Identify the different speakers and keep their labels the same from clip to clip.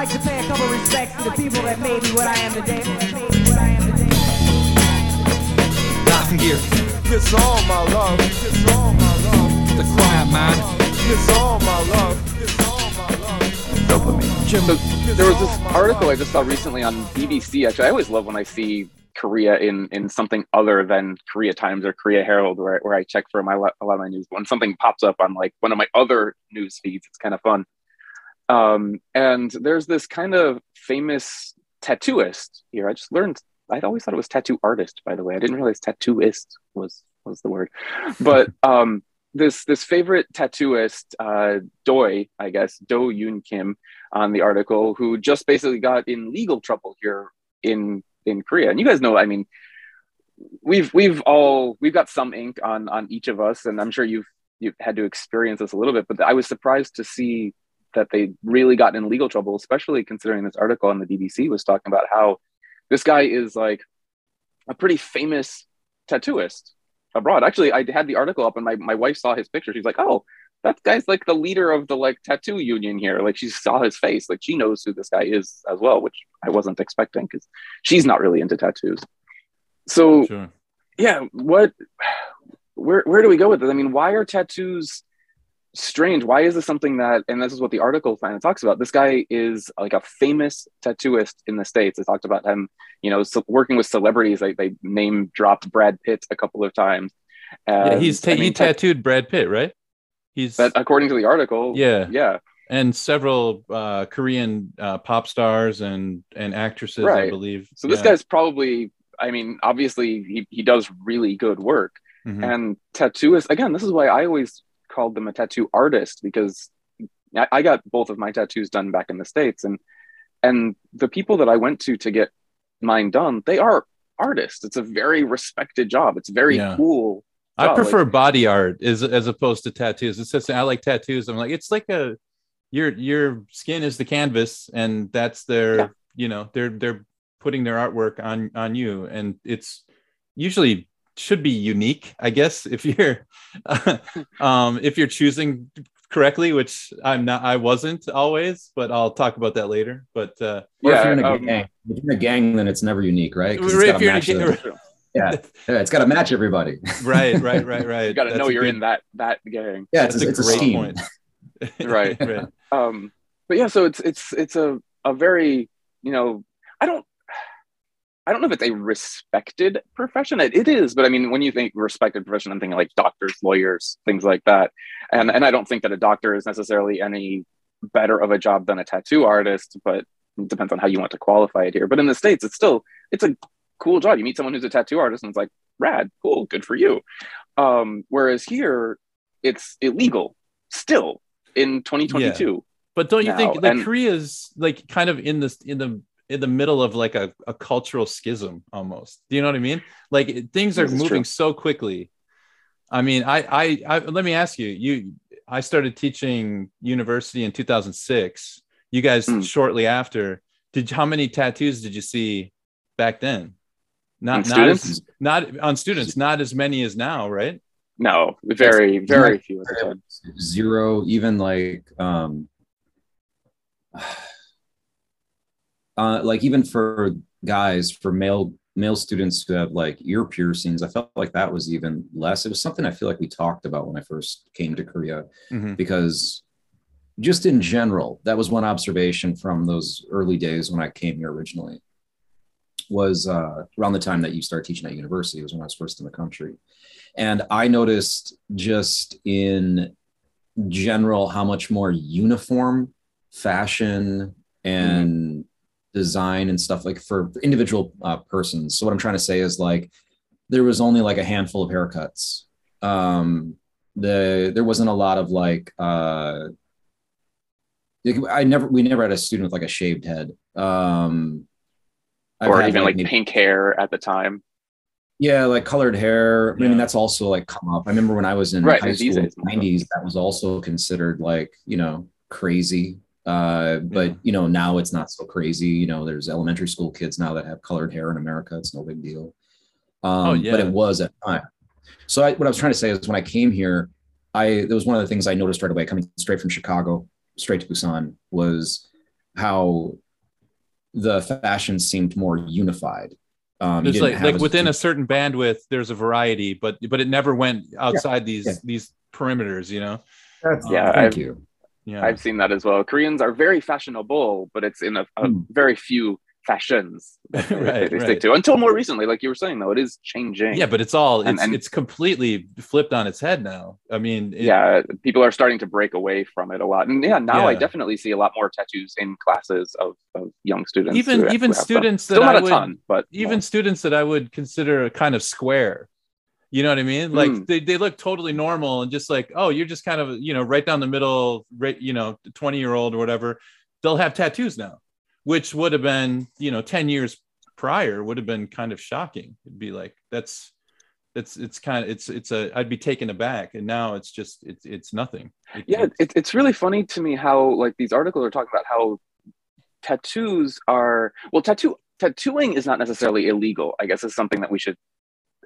Speaker 1: like to pay a couple respects to the people that made me what I am today. What I am today.
Speaker 2: Gear.
Speaker 3: It's all my love. It's all my love.
Speaker 2: The quiet man.
Speaker 3: It's all my love. It's all my love.
Speaker 4: dopamine. So there was this article I just saw recently on BBC. Actually, I always love when I see Korea in in something other than Korea Times or Korea Herald, where, where I check for my a lot of my news. When something pops up on like one of my other news feeds, it's kind of fun. Um, and there's this kind of famous tattooist here. I just learned. I'd always thought it was tattoo artist. By the way, I didn't realize tattooist was was the word. But um, this this favorite tattooist, uh, Doy, I guess, Do Yoon Kim, on the article, who just basically got in legal trouble here in in Korea. And you guys know, I mean, we've we've all we've got some ink on on each of us, and I'm sure you've you've had to experience this a little bit. But I was surprised to see that they really got in legal trouble, especially considering this article on the BBC was talking about how this guy is like a pretty famous tattooist abroad. Actually, I had the article up and my, my wife saw his picture. She's like, oh, that guy's like the leader of the like tattoo union here. Like she saw his face. Like she knows who this guy is as well, which I wasn't expecting because she's not really into tattoos. So
Speaker 5: Sure.
Speaker 4: yeah, what where where do we go with this? I mean, why are tattoos strange? Why is this something that and this is what the article kind of talks about. This guy is like a famous tattooist in the States. They talked about him, you know, so working with celebrities. Like they name dropped Brad Pitt a couple of times.
Speaker 5: Yeah, he's ta-
Speaker 4: I mean,
Speaker 5: he
Speaker 4: tat-
Speaker 5: tattooed Brad Pitt, right? He's
Speaker 4: but according to the article.
Speaker 5: Yeah.
Speaker 4: Yeah.
Speaker 5: and several uh, Korean uh, pop stars and and actresses, I believe.
Speaker 4: So this
Speaker 5: Yeah.
Speaker 4: guy's probably, I mean, obviously he, he does really good work.
Speaker 5: Mhm.
Speaker 4: And tattooists, again, this is why I always called them a tattoo artist because I, I got both of my tattoos done back in the States. And and the people that I went to to get mine done, they are artists. It's a very respected job. It's very
Speaker 5: Yeah.
Speaker 4: cool.
Speaker 5: I prefer
Speaker 4: Like,
Speaker 5: body art as as opposed to tattoos. It's just I like tattoos. I'm like it's like a your your skin is the canvas, and that's their
Speaker 4: Yeah.
Speaker 5: you know they're they're putting their artwork on on you, and it's usually should be unique, I guess, if you're um if you're choosing correctly, which I'm not. I wasn't always, but I'll talk about that later. But uh,
Speaker 6: Or if
Speaker 4: Yeah,
Speaker 6: you're in a
Speaker 4: um,
Speaker 6: gang, if you're in a gang, then it's never unique, right? 'Cause
Speaker 5: If
Speaker 6: it's gotta
Speaker 5: you're in a
Speaker 6: match
Speaker 5: gang-
Speaker 6: the- yeah, yeah, it's got to match everybody.
Speaker 5: right, right, right, right.
Speaker 4: you got to know you're
Speaker 5: good-
Speaker 4: in that that gang.
Speaker 6: Yeah, it's,
Speaker 5: That's
Speaker 6: a,
Speaker 5: a
Speaker 6: it's a
Speaker 5: great
Speaker 6: scheme.
Speaker 5: point.
Speaker 4: Right.
Speaker 5: right.
Speaker 4: um but yeah so it's it's it's a a very you know i don't i don't know if it's a respected profession. It, it is but i mean when you think respected profession i'm thinking like doctors lawyers things like that. And and i don't think that a doctor is necessarily any better of a job than a tattoo artist but it depends on how you want to qualify it here. But in the states it's still it's a cool job. You meet someone who's a tattoo artist and it's like rad cool good for you. Um whereas here it's illegal still in 2022
Speaker 5: But don't you think
Speaker 4: now,
Speaker 5: like
Speaker 4: and-
Speaker 5: Korea's like kind of in this in the in the middle of like a, a cultural schism almost? Do you know what I mean? Like things are moving
Speaker 4: true.
Speaker 5: so quickly. I mean, I, I I let me ask you, you I started teaching university in 2006. You guys
Speaker 4: Hmm.
Speaker 5: shortly after. Did how many tattoos did you see back then? Not
Speaker 4: On
Speaker 5: not as, not on students, not as many as now, right?
Speaker 4: No, very, very few at the time.
Speaker 6: Zero, even like um uh like even for guys, for male male students who have like ear piercings, I felt like that was even less. It was something I feel like we talked about when I first came to Korea
Speaker 5: Mhm.
Speaker 6: because just in general, that was one observation from those early days when I came here originally. Was uh, around the time that you start teaching at university was when I was first in the country, and I noticed just in general how much more uniform fashion and design and stuff like for individual uh, persons. So what I'm trying to say is like there was only like a handful of haircuts. Um, the there wasn't a lot of like uh, I never we never had a student with like a shaved head. Um, I've
Speaker 4: or
Speaker 6: had,
Speaker 4: even like
Speaker 6: maybe-
Speaker 4: pink hair at the time.
Speaker 6: yeah, like colored hair. I mean, that's also like come up. I remember when I was in
Speaker 4: Right,
Speaker 6: high school,
Speaker 4: days.
Speaker 6: nineties, that was also considered like you know crazy. Uh, but
Speaker 5: Yeah.
Speaker 6: you know now it's not so crazy. You know, there's elementary school kids now that have colored hair in America. It's no big deal. Um,
Speaker 5: Oh, yeah.
Speaker 6: But it was at time. So I, what I was trying to say is when I came here, I there was one of the things I noticed right away coming straight from Chicago, straight to Busan, was how the fashion seemed more unified. Um, you
Speaker 5: There's like like
Speaker 6: as-
Speaker 5: within a certain bandwidth, there's a variety, but but it never went outside these
Speaker 6: yeah.
Speaker 5: these perimeters, you know.
Speaker 4: That's, yeah,
Speaker 6: Thank
Speaker 4: I've-
Speaker 6: you.
Speaker 5: Yeah.
Speaker 4: I've seen that as well. Koreans are very fashionable, but it's in a, a
Speaker 6: Hmm.
Speaker 4: very few fashions that they,
Speaker 5: Right,
Speaker 4: they
Speaker 5: right.
Speaker 4: stick to. Until more recently, like you were saying, though, it is changing.
Speaker 5: yeah, but it's all
Speaker 4: And-
Speaker 5: it's
Speaker 4: and-
Speaker 5: it's completely flipped on its head now. I mean, it-
Speaker 4: yeah, people are starting to break away from it a lot. And yeah, now I definitely see a lot more tattoos in classes of, of young students.
Speaker 5: even even
Speaker 4: them.
Speaker 5: students that
Speaker 4: Still not
Speaker 5: I
Speaker 4: a
Speaker 5: would,
Speaker 4: ton, but
Speaker 5: even students that I would consider a kind of square. You know what I mean? Like
Speaker 4: Mm.
Speaker 5: they, they look totally normal and just like, oh, you're just kind of, you know, right down the middle, right, you know, 20 year old or whatever. They'll have tattoos now, which would have been, you know, 10 years prior would have been kind of shocking. It'd be like, that's, it's, it's kind of, it's, it's a, I'd be taken aback. And now it's just, it's, it's nothing. It-
Speaker 4: yeah
Speaker 5: it's-
Speaker 4: it's really funny to me how like these articles are talking about how tattoos are well tattoo tattooing is not necessarily illegal i guess is something that we should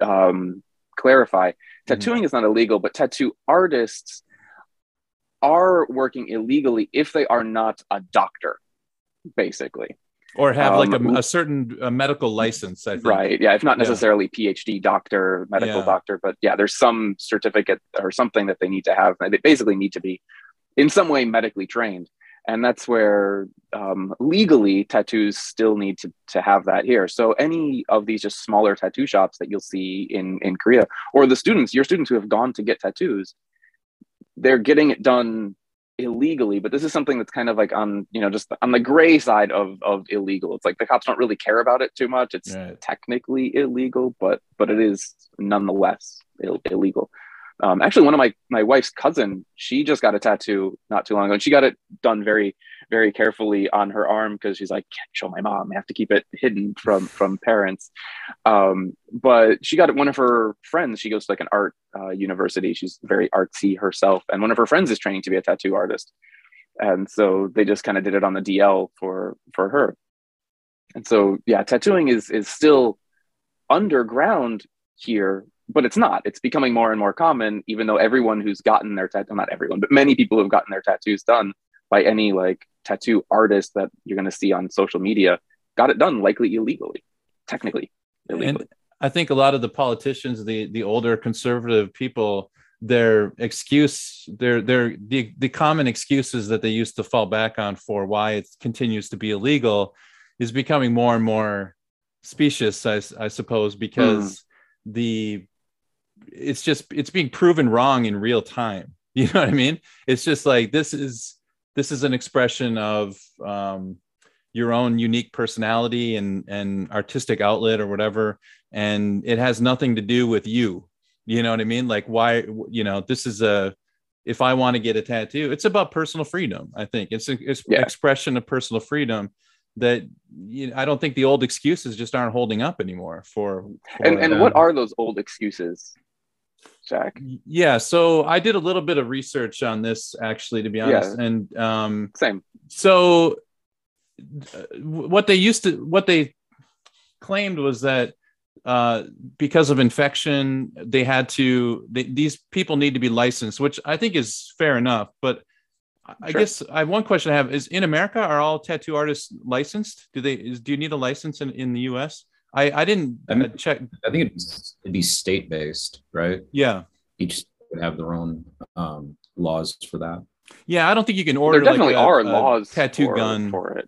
Speaker 4: um clarify tattooing is not illegal but tattoo artists are working illegally if they are not a doctor basically
Speaker 5: or have like
Speaker 4: um,
Speaker 5: a, a certain uh medical license. I think.
Speaker 4: right yeah if not
Speaker 5: Yeah.
Speaker 4: necessarily phd doctor medical
Speaker 5: Yeah.
Speaker 4: doctor but yeah there's some certificate or something that they need to have they basically need to be in some way medically trained and that's where um, legally tattoos still need to, to have that here. So any of these just smaller tattoo shops that you'll see in in korea or the students your students who have gone to get tattoos they're getting it done illegally. But this is something that's kind of like on you know just on the gray side of of illegal. It's like the cops don't really care about it too much. It's
Speaker 5: Right.
Speaker 4: technically illegal but but it is nonetheless Ill- illegal um, actually one of my my wife's cousin she just got a tattoo not too long ago and she got it done very very carefully on her arm because she's like can't show my mom. I have to keep it hidden from from parents. Um, but she got it one of her friends she goes to like an art uh, university. She's very artsy herself and one of her friends is training to be a tattoo artist. And so they just kind of did it on the dl for for her. And so yeah tattooing is is still underground here but it's not. It's becoming more and more common even though everyone who's gotten their tattoo not everyone but many people who've gotten their tattoos done by any like tattoo artist that you're going to see on social media got it done likely illegally technically illegally.
Speaker 5: And I think a lot of the politicians, the the older conservative people, their excuse, their their the the common excuses that they used to fall back on for why it continues to be illegal, is becoming more and more specious, I, I suppose, because hmm. the it's just it's being proven wrong in real time. You know what I mean? It's just like this is this is an expression of um, your own unique personality and and artistic outlet or whatever and it has nothing to do with you you know what i mean like why you know this is a if i want to get a tattoo it's about personal freedom i think it's an it's
Speaker 4: Yeah.
Speaker 5: expression of personal freedom that you know, i don't think the old excuses just aren't holding up anymore for, for
Speaker 4: and and
Speaker 5: uh,
Speaker 4: what are those old excuses jack
Speaker 5: yeah so i did a little bit of research on this actually to be honest Yeah. and um
Speaker 4: same
Speaker 5: so uh, what they used to what they claimed was that uh, because of infection they had to they, these people need to be licensed which i think is fair enough but I- i
Speaker 4: Sure.
Speaker 5: guess i have one question i have is in america are all tattoo artists licensed do they is, do you need a license in, in the us i i didn't
Speaker 6: I mean-
Speaker 5: uh, check
Speaker 6: I think it'd, it'd be state based, right?
Speaker 5: yeah
Speaker 6: Each would have their own um, laws for that.
Speaker 5: yeah i don't think you can order
Speaker 4: there definitely
Speaker 5: like a-
Speaker 4: are
Speaker 5: a
Speaker 4: laws
Speaker 5: tattoo
Speaker 4: for,
Speaker 5: gun
Speaker 4: for it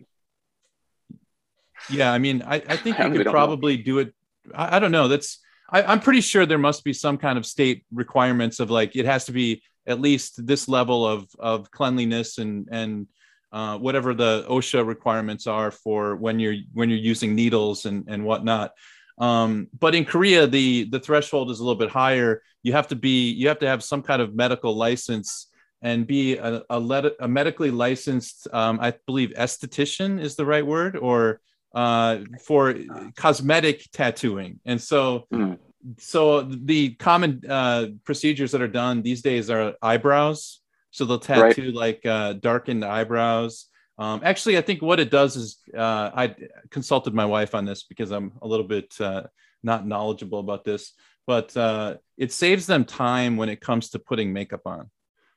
Speaker 5: Yeah, I mean, I, I think
Speaker 4: I
Speaker 5: you could
Speaker 4: don't know.
Speaker 5: probably do it. I, I don't know. That's I, I'm pretty sure there must be some kind of state requirements of like it has to be at least this level of of cleanliness and and uh, whatever the OSHA requirements are for when you're when you're using needles and and whatnot. Um, but in Korea, the the threshold is a little bit higher. You have to be you have to have some kind of medical license and be a, a, let, a medically licensed, um, I believe, esthetician is the right word, or uh, for cosmetic tattooing. And so,
Speaker 4: Mm.
Speaker 5: so the common uh, procedures that are done these days are eyebrows. So they'll
Speaker 4: Right.
Speaker 5: tattoo like uh, darkened eyebrows. Um, actually, I think what it does is uh, I consulted my wife on this because I'm a little bit uh, not knowledgeable about this, but uh, it saves them time when it comes to putting makeup on.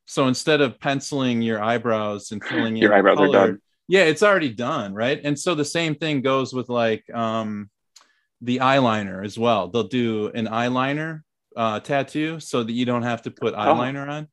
Speaker 5: So instead of penciling your eyebrows and filling in
Speaker 4: Your eyebrows are done.
Speaker 5: yeah it's already done right and so the same thing goes with like um the eyeliner as well they'll do an eyeliner uh tattoo so that you don't have to put eyeliner on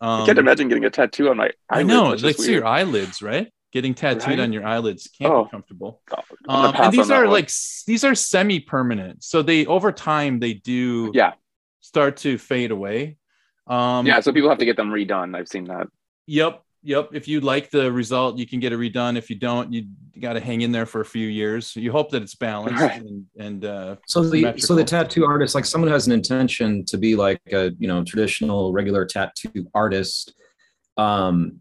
Speaker 5: um,
Speaker 4: I can't imagine getting a tattoo on my.
Speaker 5: I know like
Speaker 4: weird.
Speaker 5: your eyelids right getting tattooed
Speaker 4: Right?
Speaker 5: on your eyelids can't
Speaker 4: Oh.
Speaker 5: be comfortable
Speaker 4: I'm
Speaker 5: um, and these are like these are semi-permanent so they over time they do
Speaker 4: Yeah.
Speaker 5: start to fade away um
Speaker 4: yeah, so people have to get them redone. I've seen that.
Speaker 5: Yep, yep. If you like the result, you can get it redone. If you don't, you got to hang in there for a few years. You hope that it's balanced
Speaker 4: Right.
Speaker 5: and, and uh,
Speaker 6: So the so the tattoo artist, like someone who has an intention to be like a you know traditional regular tattoo artist, um,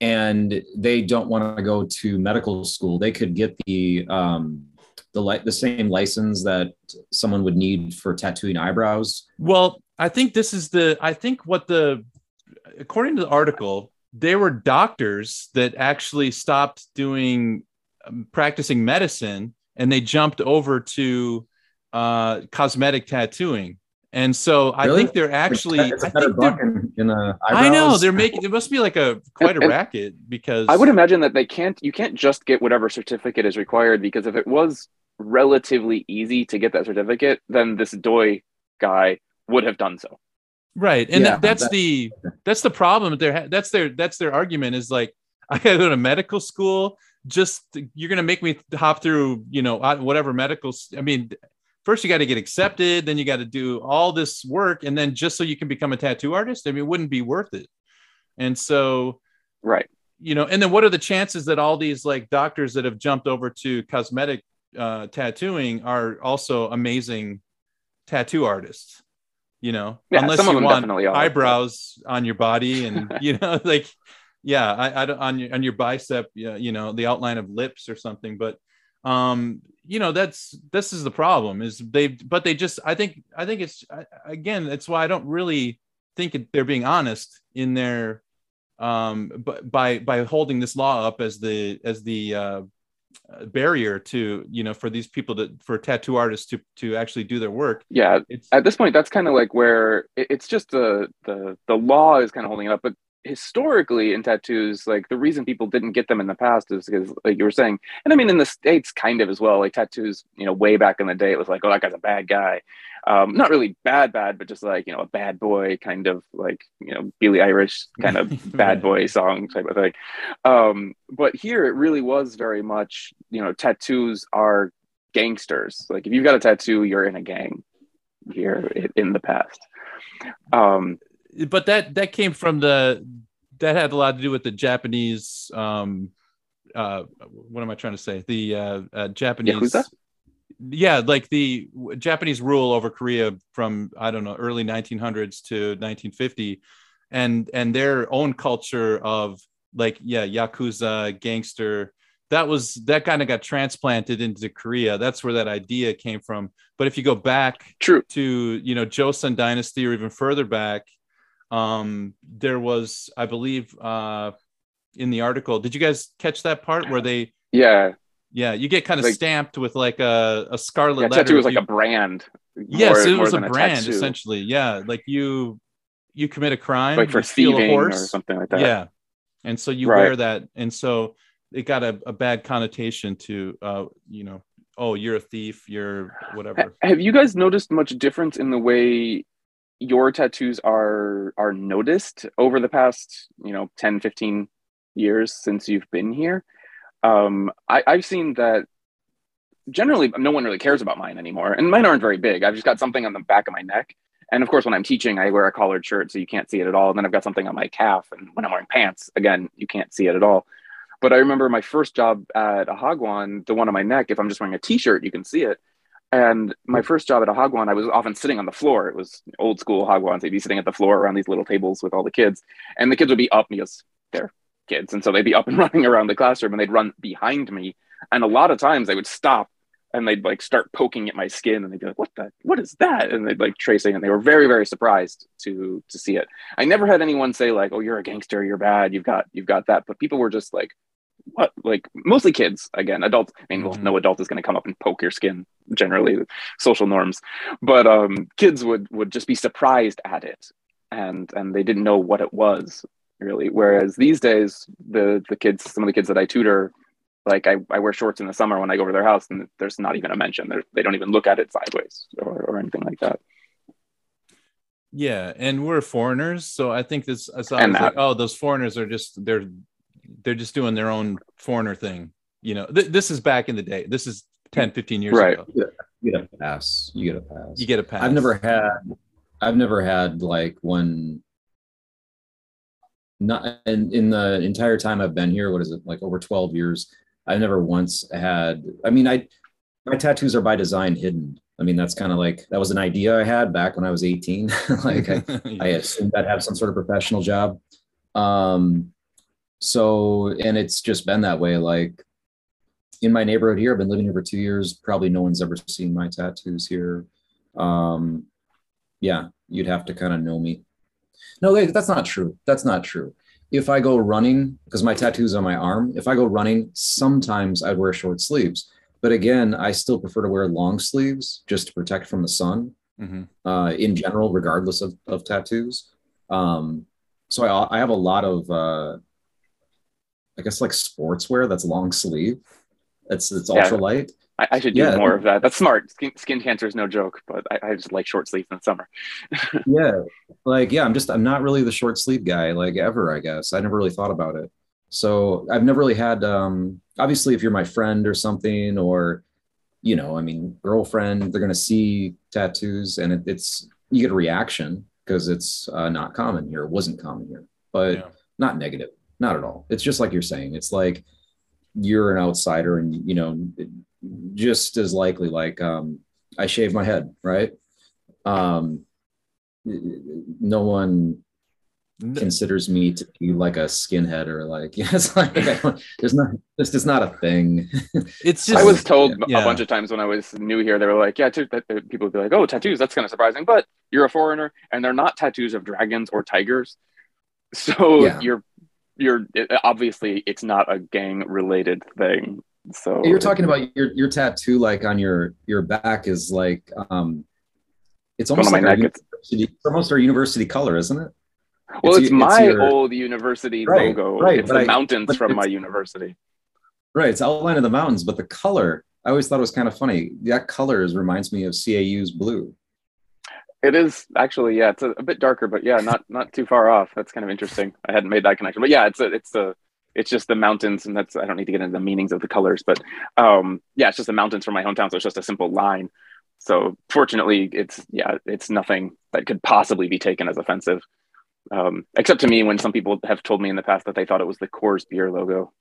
Speaker 6: and they don't want to go to medical school, they could get the um, the like the same license that someone would need for tattooing eyebrows.
Speaker 5: well, I think this is the. I think what the according to the article, they were doctors that actually stopped doing um, practicing medicine and they jumped over to uh, cosmetic tattooing. And so I think they're actually.
Speaker 6: it's a
Speaker 5: I think they're
Speaker 6: in, in uh,
Speaker 5: I know they're making. It must be like a quite a racket because
Speaker 4: I would imagine that they can't. You can't just get whatever certificate is required because if it was relatively easy to get that certificate, then this Doy guy would have done so.
Speaker 5: Right and
Speaker 6: Yeah,
Speaker 5: that, that's
Speaker 6: that-
Speaker 5: the that's the problem they're that's their that's their argument is like i gotta go to medical school just you're gonna make me hop through you know uh, whatever medical I mean first you got to get accepted then you got to do all this work and then just so you can become a tattoo artist i mean it wouldn't be worth it. And so
Speaker 4: Right.
Speaker 5: you know and then what are the chances that all these like doctors that have jumped over to cosmetic uh, tattooing are also amazing tattoo artists you know
Speaker 4: Yeah,
Speaker 5: unless
Speaker 4: some of
Speaker 5: you
Speaker 4: them
Speaker 5: want eyebrows on your body and you know like yeah I, I don't on your on your bicep yeah, you know the outline of lips or something but um you know that's this is the problem is they but they just i think i think it's again that's why i don't really think it- they're being honest in their um but by by holding this law up as the as the uh, barrier to you know for these people to for tattoo artists to to actually do their work
Speaker 4: Yeah.
Speaker 5: it's
Speaker 4: At this point, that's kind of like where it- it's just the the the law is kind of holding it up, but historically in tattoos, like the reason people didn't get them in the past is because, like you were saying, and I mean in the states, kind of as well. Like tattoos, you know, way back in the day, it was like, oh, that guy's a bad guy. Um, not really bad, bad, but just like you know, a bad boy kind of like you know, Billy Irish kind of bad boy song type of thing. Um, but here it really was very much, you know, tattoos are gangsters. Like if you've got a tattoo, you're in a gang here in the past. Um,
Speaker 5: but that that came from the that had a lot to do with the Japanese um uh what am I trying to say the uh, uh Japanese
Speaker 4: Yakuza?
Speaker 5: yeah like the Japanese rule over Korea from I don't know early 1900s to 1950 and and their own culture of like yeah yakuza gangster that was that kind of got transplanted into Korea that's where that idea came from but if you go back
Speaker 4: true.
Speaker 5: to you know Joseon dynasty or even further back um there was i believe uh in the article did you guys catch that part where they
Speaker 4: Yeah.
Speaker 5: yeah you get kind of
Speaker 4: Like-
Speaker 5: stamped with like a, a scarlet
Speaker 4: Yeah.
Speaker 5: letter
Speaker 4: Tattoo was like
Speaker 5: you-
Speaker 4: a brand.
Speaker 5: yes it was a brand
Speaker 4: tattoo.
Speaker 5: essentially yeah like you you commit a crime
Speaker 4: Like for
Speaker 5: you steal a
Speaker 4: thieving or something like that.
Speaker 5: yeah and so you
Speaker 4: Right.
Speaker 5: wear that and so it got a, a bad connotation to uh you know oh you're a thief you're whatever
Speaker 4: Have you guys noticed much difference in the way your tattoos are are noticed over the past, you know, 10, 15 years since you've been here? Um, I, I've seen that generally no one really cares about mine anymore. And mine aren't very big. I've just got something on the back of my neck. And of course, when I'm teaching, I wear a collared shirt so you can't see it at all. And then I've got something on my calf. And when I'm wearing pants, again, you can't see it at all. But I remember my first job at a Hagwon, the one on my neck, if I'm just wearing a t shirt, you can see it. And my first job at a Hagwon, I was often sitting on the floor. It was old school Hagwons. They'd be sitting at the floor around these little tables with all the kids. And the kids would be up because they're kids. And so they'd be up and running around the classroom and they'd run behind me. And a lot of times they would stop and they'd like start poking at my skin and they'd be like, what the, what is that? And they'd like tracing and they were very, very surprised to, to see it. I never had anyone say like, oh, you're a gangster, you're bad, you've got, you've got that. But people were just like, what? Like mostly kids, again, adults. I mean, well,
Speaker 5: Mhm.
Speaker 4: no adult is going to come up and poke your skin generally social norms, but um, kids would, would just be surprised at it. And, and they didn't know what it was really. Whereas these days, the, the kids, some of the kids that I tutor, like I, I wear shorts in the summer when I go over their house, and there's not even a mention. They're, they don't even look at it sideways or, or anything like that.
Speaker 5: Yeah, and we're foreigners, so I think this. I saw it's like, oh, those foreigners are just they're they're just doing their own foreigner thing. You know, th- this is back in the day. This is 10, 15 years
Speaker 4: Right.
Speaker 5: ago.
Speaker 6: You get a pass. You get a pass.
Speaker 5: You get a pass.
Speaker 6: I've never had I've never had like one not in, in the entire time I've been here, what is it, like over 12 years, I've never once had I mean I my tattoos are by design hidden. I mean that's kind of like that was an idea I had back when I was 18. like I, I assumed I'd have some sort of professional job. Um so and it's just been that way. Like in my neighborhood here, I've been living here for two years. Probably no one's ever seen my tattoos here. Um, yeah, you'd have to kind of know me. No, that's not true. That's not true. If I go running, because my tattoo's on my arm, if I go running, sometimes I'd wear short sleeves. But again, I still prefer to wear long sleeves just to protect from the sun
Speaker 5: Mhm.
Speaker 6: uh, in general, regardless of, of tattoos. Um, so I, I have a lot of, uh, I guess, like sportswear that's long sleeve. It's it's
Speaker 4: Yeah.
Speaker 6: ultra light.
Speaker 4: I, I should do
Speaker 6: Yeah.
Speaker 4: more of that. That's smart. Skin, skin cancer is no joke, but I, I just like short sleeves in the summer.
Speaker 6: Yeah, like yeah, I'm just I'm not really the short sleeve guy like ever. I guess I never really thought about it. So I've never really had. um Obviously, if you're my friend or something, or you know, I mean, girlfriend, they're gonna see tattoos, and it, it's you get a reaction because it's uh, not common here. It wasn't common here, but
Speaker 5: Yeah.
Speaker 6: not negative, not at all. It's just like you're saying. It's like you're an outsider, and you know, just as likely like um, I shave my head, right? Um, no one
Speaker 5: N-
Speaker 6: considers me to be like a skinhead or like yeah, it's like I don't- there's not it's just not a thing.
Speaker 5: It's just
Speaker 4: I was told
Speaker 5: yeah.
Speaker 4: a bunch of times when I was new here, they were like, "Yeah, t- that, that- people would be like, oh, tattoos. That's kind of surprising, but you're a foreigner, and they're not tattoos of dragons or tigers, so
Speaker 6: Yeah.
Speaker 4: you're you're it, obviously it's not a gang related thing. So
Speaker 6: You're talking about your your tattoo like on your your back is like um it's almost like our
Speaker 4: neck, it's-
Speaker 6: university, it's almost our university color, isn't it?
Speaker 4: well, it's,
Speaker 6: y-
Speaker 4: my
Speaker 6: your-
Speaker 4: old university
Speaker 6: Right,
Speaker 4: logo.
Speaker 6: right,
Speaker 4: it's the
Speaker 6: I-
Speaker 4: mountains from my university.
Speaker 6: right. It's outline of the mountains, but the color I always thought it was kind of funny. That color is, reminds me of CAU's blue.
Speaker 4: It is actually, yeah, it's a, a bit darker, but yeah, not not too far off. That's kind of interesting. I hadn't made that connection, but yeah, it's a, it's a, it's just the mountains, and that's I don't need to get into the meanings of the colors, but um, yeah, it's just the mountains from my hometown, so it's just a simple line. So fortunately, it's yeah, it's nothing that could possibly be taken as offensive, um, except to me when some people have told me in the past that they thought it was the Coors beer logo.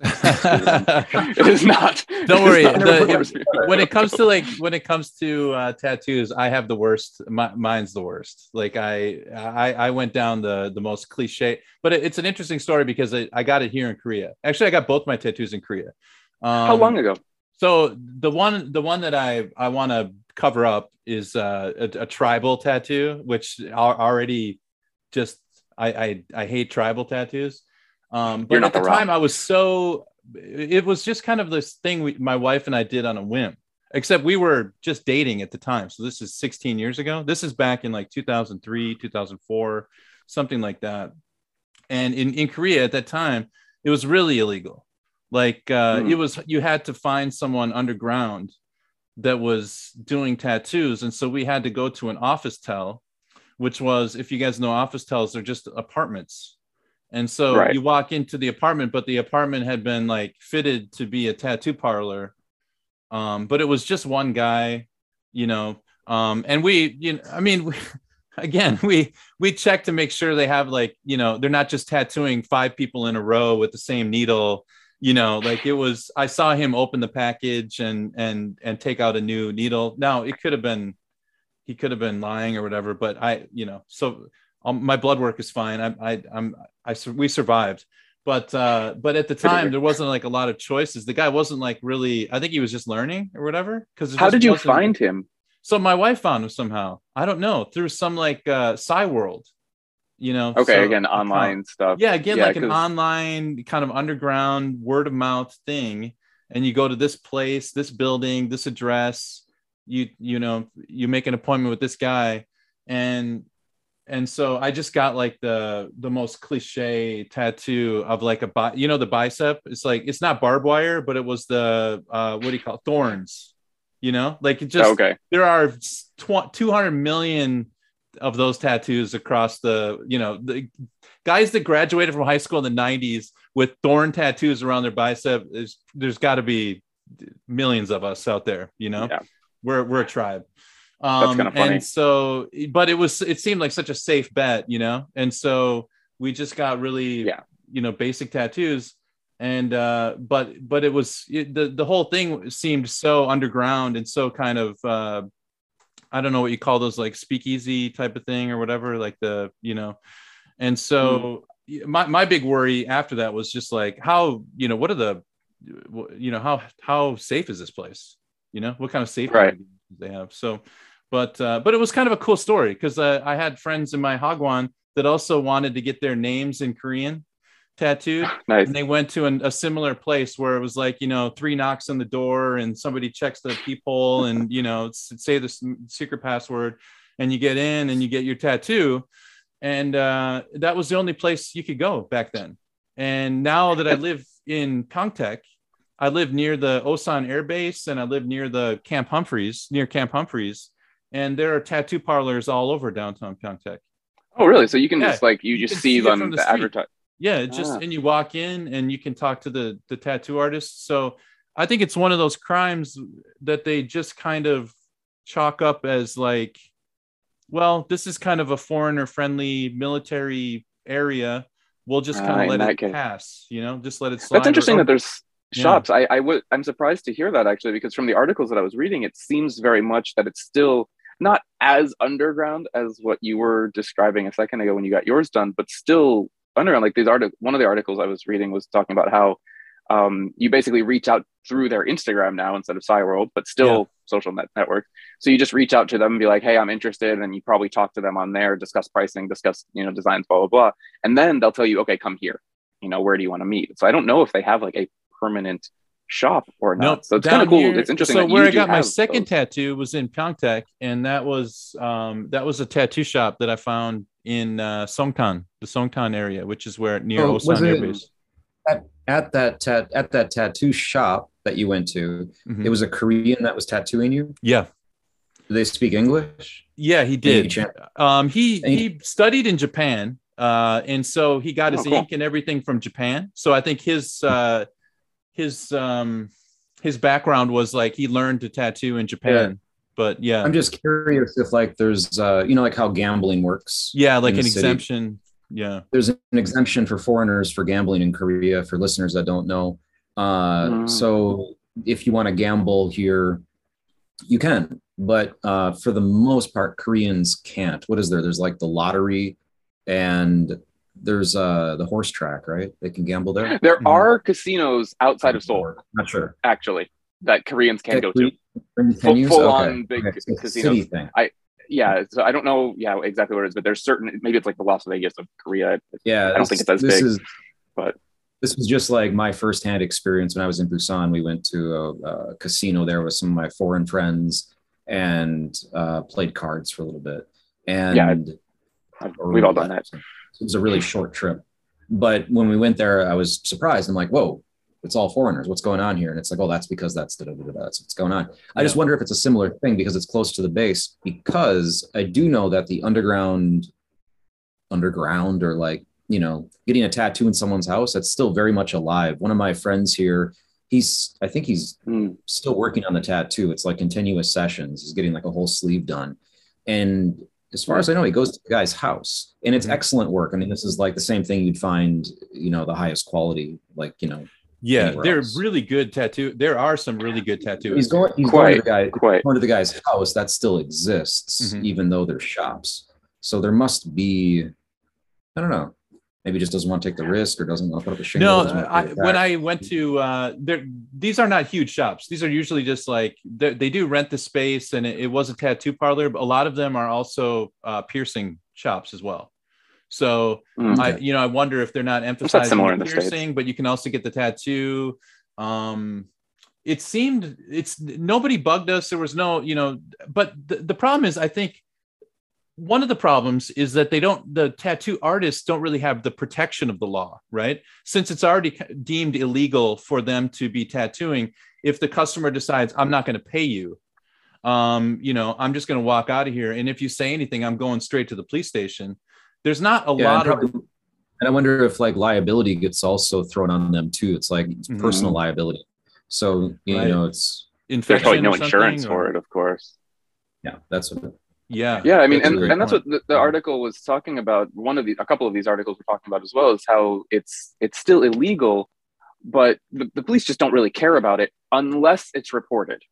Speaker 4: It is not.
Speaker 5: Don't worry.
Speaker 4: not
Speaker 5: the- when it comes to like when it comes to uh, tattoos, I have the worst. My, mine's the worst. Like I, I I went down the the most cliche, but it, it's an interesting story because I, I got it here in Korea. Actually, I got both my tattoos in Korea. Um,
Speaker 4: how long ago?
Speaker 5: So the one the one that I I want to cover up is uh, a, a tribal tattoo, which are already just I I, I hate tribal tattoos. Um, but at the time, I was so it was just kind of this thing we, my wife and I did on a whim. Except we were just dating at the time, so this is 16 years ago. This is back in like 2003, 2004, something like that. And in in Korea at that time, it was really illegal. Like uh,
Speaker 4: Hmm.
Speaker 5: it was, you had to find someone underground that was doing tattoos, and so we had to go to an office tel, which was, if you guys know office tels, they're just apartments. And so
Speaker 4: Right.
Speaker 5: you walk into the apartment, but the apartment had been like fitted to be a tattoo parlor. Um, but it was just one guy, you know. Um, and we, you know, I mean, we, again, we we check to make sure they have like, you know, they're not just tattooing five people in a row with the same needle, you know, like it was. I saw him open the package and and and take out a new needle. Now it could have been, he could have been lying or whatever, but I, you know, so um, my blood work is fine. I, I, I'm, I, we survived, but, uh, but at the time there wasn't like a lot of choices. The guy wasn't like really. I think he was just learning or whatever. Because
Speaker 4: How did you find him?
Speaker 5: So my wife found him somehow. I don't know through some like uh, Cyworld, you know.
Speaker 4: Okay,
Speaker 5: so-
Speaker 4: again, online stuff.
Speaker 5: Yeah, again,
Speaker 4: Yeah,
Speaker 5: like an online kind of underground word of mouth thing, and you go to this place, this building, this address. You you know you make an appointment with this guy, and and so I just got like the the most cliche tattoo of like a bi- you know the bicep. It's like it's not barbed wire, but it was the uh, what do you call it? thorns? You know, like it just
Speaker 4: okay.
Speaker 5: there are tw- 200 million of those tattoos across the you know the guys that graduated from high school in the 90s with thorn tattoos around their bicep is there's got to be millions of us out there you know
Speaker 4: Yeah.
Speaker 5: we're we're a tribe
Speaker 4: That's
Speaker 5: um
Speaker 4: kinda funny.
Speaker 5: and so but it was it seemed like such a safe bet you know and so we just got really
Speaker 4: Yeah.
Speaker 5: you know basic tattoos and uh but but it was it, the the whole thing seemed so underground and so kind of uh i don't know what you call those like speakeasy type of thing or whatever like the you know and so
Speaker 4: Hmm.
Speaker 5: my, my big worry after that was just like how you know what are the you know how how safe is this place you know what kind of safety
Speaker 4: Right.
Speaker 5: they have so but uh but it was kind of a cool story because uh, i had friends in my hagwon that also wanted to get their names in korean tattooed.
Speaker 4: Nice.
Speaker 5: and they went to an, a similar place where it was like you know three knocks on the door and somebody checks the peephole and you know say the secret password and you get in and you get your tattoo. And uh, that was the only place you could go back then. And now that i live in Pyeongtaek, i live near the osan air base and i live near the camp humphreys near camp humphreys and there are tattoo parlors all over downtown Pyeongtaek.
Speaker 4: Oh, really? So you can
Speaker 5: Yeah,
Speaker 4: just like you,
Speaker 5: you
Speaker 4: just
Speaker 5: can
Speaker 4: see
Speaker 5: see
Speaker 4: them
Speaker 5: the
Speaker 4: the, advertise.
Speaker 5: Yeah, just
Speaker 4: Ah.
Speaker 5: and you walk in and you can talk to the the tattoo artist. So I think it's one of those crimes that they just kind of chalk up as like, well, this is kind of a foreigner friendly military area. We'll just kind
Speaker 4: Ah,
Speaker 5: of
Speaker 4: in
Speaker 5: let it
Speaker 4: case.
Speaker 5: pass, you know, just let it slide.
Speaker 4: That's interesting
Speaker 5: or-
Speaker 4: that there's
Speaker 5: Yeah.
Speaker 4: shops. I, I would I'm surprised to hear that actually because from the articles that I was reading, it seems very much that it's still not as underground as what you were describing a second ago when you got yours done, but still underground. Like these articles, one of the articles I was reading was talking about how um, you basically reach out through their Instagram now instead of Cyworld, but still
Speaker 5: Yeah.
Speaker 4: social net network. So you just reach out to them and be like, "Hey, I'm interested," and you probably talk to them on there, discuss pricing, discuss you know designs, blah blah blah, and then they'll tell you, "Okay, come here." You know, where do you want to meet? So I don't know if they have like a permanent shop or not.
Speaker 5: Nope.
Speaker 4: so it's kind of cool.
Speaker 5: here-
Speaker 4: it's interesting.
Speaker 5: So where I got my second
Speaker 4: those.
Speaker 5: tattoo was in Pyeongtaek, and that was um, that was a tattoo shop that I found in uh, Songtan, the Songtan area, which is where near
Speaker 6: Oh,
Speaker 5: Osan Air Base.
Speaker 6: At that tat at that tattoo shop that you went to,
Speaker 5: Mhm.
Speaker 6: it was a Korean that was tattooing you.
Speaker 5: Yeah,
Speaker 6: Do they speak English?
Speaker 5: yeah, he did.
Speaker 6: chan-
Speaker 5: Um, he he studied in Japan, uh, and so he got his
Speaker 4: Oh, cool.
Speaker 5: ink and everything from Japan. So I think his uh, his um, his background was like he learned to tattoo in Japan. But yeah,
Speaker 6: I'm just curious if like there's uh you know like how gambling works.
Speaker 5: yeah, like an
Speaker 6: the city.
Speaker 5: exemption. Yeah,
Speaker 6: There's an exemption for foreigners for gambling in Korea for listeners that don't know. Uh
Speaker 4: Mm.
Speaker 6: so if you want to gamble here, you can, but uh for the most part Koreans can't. What is there? There's like the lottery and there's uh the horse track, right? They can gamble there.
Speaker 4: There
Speaker 5: Mhm.
Speaker 4: are casinos outside of Seoul,
Speaker 6: Not sure.
Speaker 4: actually, that Koreans can go to.
Speaker 6: Can
Speaker 4: Full-
Speaker 6: you?
Speaker 4: full-on big
Speaker 6: so it's a
Speaker 4: casinos.
Speaker 6: City thing.
Speaker 4: Yeah, so I don't know, yeah, exactly what it is, but there's certain. Maybe it's like the Las Vegas of Korea.
Speaker 6: Yeah,
Speaker 4: I don't think it's as
Speaker 6: this
Speaker 4: big,
Speaker 6: is,
Speaker 4: but-
Speaker 6: this was just like my firsthand experience when I was in Busan. We went to a, a casino there with some of my foreign friends and uh, played cards for a little bit. And
Speaker 4: Yeah,
Speaker 6: or
Speaker 4: We've all done that.
Speaker 6: It was a really short trip, but when we went there, I was surprised. I'm like, "Whoa, it's all foreigners. What's going on here?" And it's like, "Oh, that's because that's da, da, da, da, da. that's what's going on." I just wonder if it's a similar thing because it's close to the base. Because I do know that the underground, underground, or like you know, getting a tattoo in someone's house, that's still very much alive. One of my friends here, he's I think he's
Speaker 4: Hmm.
Speaker 6: still working on the tattoo. It's like continuous sessions. He's getting like a whole sleeve done. And as far as I know, he goes to the guy's house and it's
Speaker 5: Mhm.
Speaker 6: excellent work. I mean, this is like the same thing you'd find, you know, the highest quality, like, you know,
Speaker 5: yeah,
Speaker 6: Anywhere
Speaker 5: they're
Speaker 6: else.
Speaker 5: really good tattoo. There are some really good tattoos.
Speaker 6: he's going, he's going to the guy,
Speaker 4: Quite.
Speaker 6: going to the guy's house that still exists,
Speaker 5: Mhm.
Speaker 6: even though they're shops. So there must be, I don't know, maybe just doesn't want to take the risk or doesn't want to put up a shingle.
Speaker 5: No,
Speaker 6: doesn't want to
Speaker 5: I, when. I went to uh, there, these are not huge shops. These are usually just like they they do rent the space, and it, it was a tattoo parlor. But a lot of them are also uh, piercing shops as well. So
Speaker 4: Hmm.
Speaker 5: I, you know, I wonder if they're not emphasizing
Speaker 4: similar
Speaker 5: the
Speaker 4: in the States.
Speaker 5: piercing, but you can also get the tattoo. Um, it seemed it's nobody bugged us. There was no, you know, but the, the problem is, I think one of the problems is that they don't the tattoo artists don't really have the protection of the law right since it's already deemed illegal for them to be tattooing if the customer decides i'm not going to pay you um you know i'm just going to walk out of here and if you say anything i'm going straight to the police station there's not a
Speaker 6: Yeah,
Speaker 5: lot
Speaker 6: and,
Speaker 5: of
Speaker 6: and I wonder if like liability gets also thrown on them too. It's like it's
Speaker 5: Mhm.
Speaker 6: personal liability. So you
Speaker 5: Right.
Speaker 6: know, it's
Speaker 4: There's probably no
Speaker 5: or
Speaker 4: insurance
Speaker 5: something,
Speaker 4: for it, of course.
Speaker 6: yeah, that's what.
Speaker 5: Yeah
Speaker 4: Yeah, I mean, and, and that's
Speaker 6: point.
Speaker 4: what the, the article was talking about. One of the, a couple of these articles were talking about as well, is how it's it's still illegal, but the, the police just don't really care about it unless it's reported.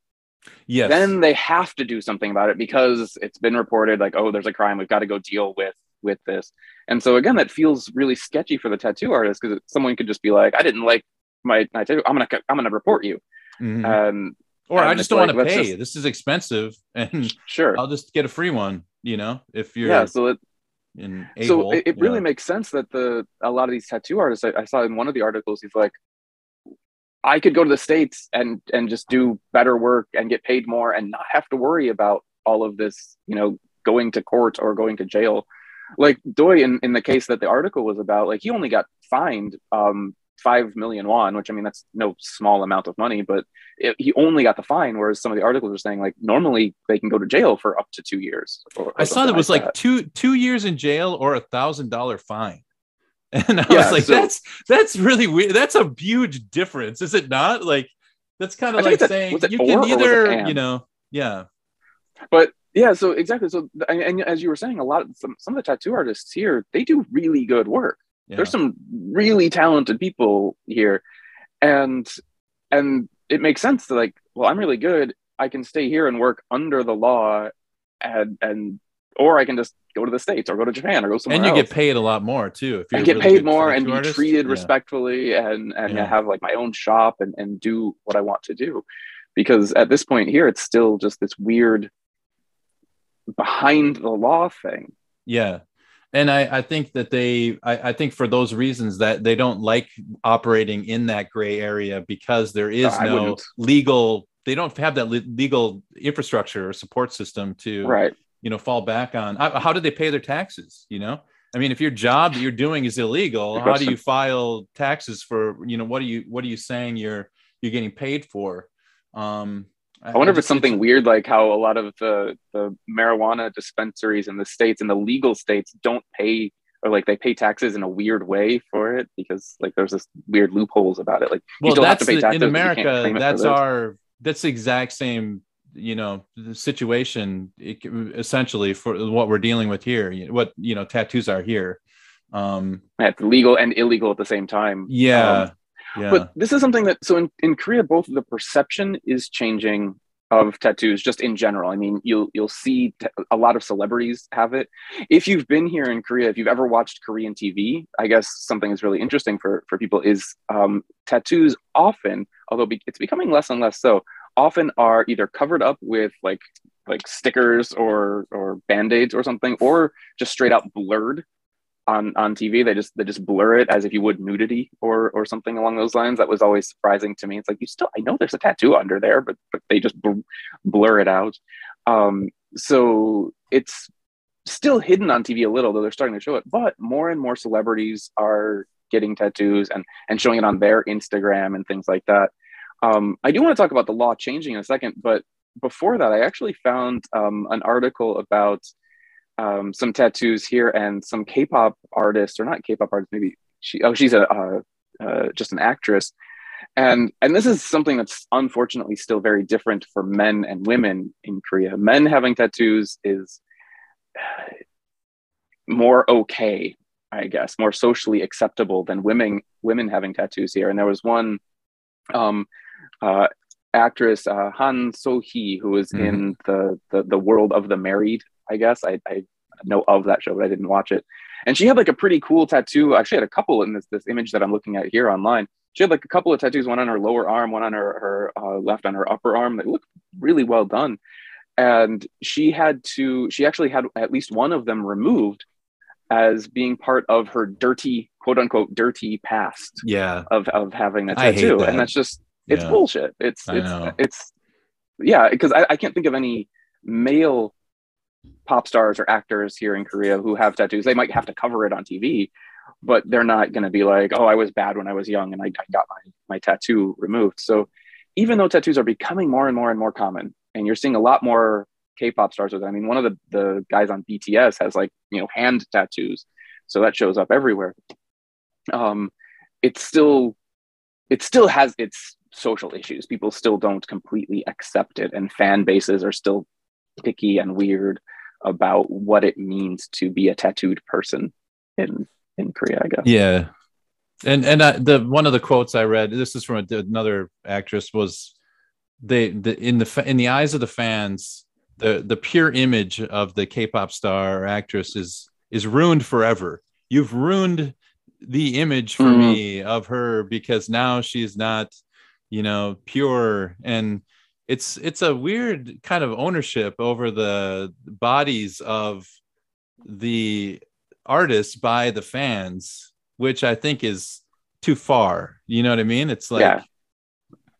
Speaker 5: yes
Speaker 4: Then they have to do something about it because it's been reported. Like, oh, there's a crime. We've got to go deal with with this. And so again, that feels really sketchy for the tattoo artist because someone could just be like, I didn't like my, my tattoo. I'm gonna I'm gonna report you.
Speaker 5: Mhm.
Speaker 4: And
Speaker 5: or i just don't
Speaker 4: like,
Speaker 5: want to pay.
Speaker 4: just-
Speaker 5: this is expensive and
Speaker 4: sure,
Speaker 5: i'll just get a free one you know if you're
Speaker 4: yeah. So it, so it, it really makes sense that the a lot of these tattoo artists I, I saw in one of the articles he's like i could go to the states and and just do better work and get paid more and not have to worry about all of this you know going to court or going to jail. Like doy in, in the case that the article was about like he only got fined um five million won which i mean that's no small amount of money but it, he only got the fine whereas some of the articles are saying like normally they can go to jail for up to two years or, or
Speaker 5: I saw that was like
Speaker 4: that.
Speaker 5: two two years in jail or a thousand dollar fine. And I
Speaker 4: Yeah,
Speaker 5: was like,
Speaker 4: so-
Speaker 5: that's that's really weird. That's a huge difference, is it not? Like that's kind of like
Speaker 4: a-
Speaker 5: saying you can
Speaker 4: or was it
Speaker 5: either, you know, yeah.
Speaker 4: but yeah so exactly so and, and as you were saying a lot of some, some of the tattoo artists here they do really good work
Speaker 5: yeah.
Speaker 4: there's some really talented people here and and it makes sense to like well i'm really good i can stay here and work under the law and and or i can just go to the states or go to japan or go somewhere
Speaker 5: and you
Speaker 4: else
Speaker 5: get paid a lot more too if
Speaker 4: and get
Speaker 5: really
Speaker 4: paid more and be
Speaker 5: artist.
Speaker 4: treated
Speaker 5: Yeah.
Speaker 4: respectfully and and
Speaker 5: Yeah.
Speaker 4: have like my own shop and, and do what i want to do because at this point here it's still just this weird behind the law thing
Speaker 5: Yeah. And I, I think that they, I, I think for those reasons that they don't like operating in that gray area because there is
Speaker 4: I
Speaker 5: no legal, they don't have that le- legal infrastructure or support system to,
Speaker 4: right
Speaker 5: you know, fall back on. How do they pay their taxes? You know, I mean, if your job that you're doing is illegal, how do you file taxes for, you know, what are you, what are you saying you're, you're getting paid for? Um,
Speaker 4: I wonder if it's something weird like how a lot of the the marijuana dispensaries in the states in the legal states don't pay or like they pay taxes in a weird way for it because like there's this weird loopholes about it. Like you
Speaker 5: well
Speaker 4: have to
Speaker 5: that's
Speaker 4: pay taxes
Speaker 5: in
Speaker 4: you
Speaker 5: america
Speaker 4: claim it for
Speaker 5: that's our that's the exact same you know the situation it, essentially for what we're dealing with here what you know tattoos are here um
Speaker 4: it's legal and illegal at the same time.
Speaker 5: yeah
Speaker 4: Um,
Speaker 5: yeah
Speaker 4: But this is something that so in, in Korea, both the perception is changing of tattoos just in general. I mean, you'll you'll see t- a lot of celebrities have it. If you've been here in Korea, if you've ever watched Korean TV, I guess something is really interesting for for people is um, tattoos often, although be, it's becoming less and less so, often are either covered up with like like stickers or or band-aids or something or just straight out blurred on on TV. They just they just blur it as if you would nudity or or something along those lines. That was always surprising to me. It's like you still I know there's a tattoo under there, but but they just bl- blur it out. Um, so it's still hidden on TV a little, though they're starting to show it. But more and more celebrities are getting tattoos and and showing it on their Instagram and things like that. Um, I do want to talk about the law changing in a second, but before that, I actually found um, an article about um, some tattoos here and some K-pop artists, or not K-pop artists, maybe she. Oh, she's a uh, uh, just an actress, and and this is something that's unfortunately still very different for men and women in Korea. Men having tattoos is more okay, I guess, more socially acceptable than women women having tattoos here. And there was one um, uh, actress, uh, Han So Hee, who was
Speaker 5: Mhm.
Speaker 4: in the, the the world of the married. I guess I, I know of that show, but I didn't watch it. And she had like a pretty cool tattoo. Actually, had a couple in this this image that I'm looking at here online. She had like a couple of tattoos, one on her lower arm, one on her her uh, left on her upper arm. They looked really well done. And she had to. She actually had at least one of them removed as being part of her dirty quote unquote dirty past
Speaker 5: yeah
Speaker 4: of of having a tattoo,
Speaker 5: that.
Speaker 4: and that's just it's
Speaker 5: Yeah.
Speaker 4: bullshit. It's
Speaker 5: I
Speaker 4: it's
Speaker 5: know.
Speaker 4: it's yeah, because I, I can't think of any male pop stars or actors here in Korea who have tattoos. They might have to cover it on TV, but they're not going to be like, "Oh, I was bad when I was young and I, got my my tattoo removed." So even though tattoos are becoming more and more and more common, and you're seeing a lot more K-pop stars with it. I mean, one of the the guys on BTS has like you know hand tattoos, so that shows up everywhere. Um, it's still it still has its social issues. People still don't completely accept it, and fan bases are still picky and weird about what it means to be a tattooed person in in Korea. I guess.
Speaker 5: Yeah, and and I, the one of the quotes I read, this is from a, another actress, was they the in the in the eyes of the fans, the the pure image of the K-pop star or actress is is ruined forever. You've ruined the image for mm. me of her because now she's not, you know, pure and it's it's a weird kind of ownership over the bodies of the artists by the fans which i think is too far. You know what i mean? It's like yeah,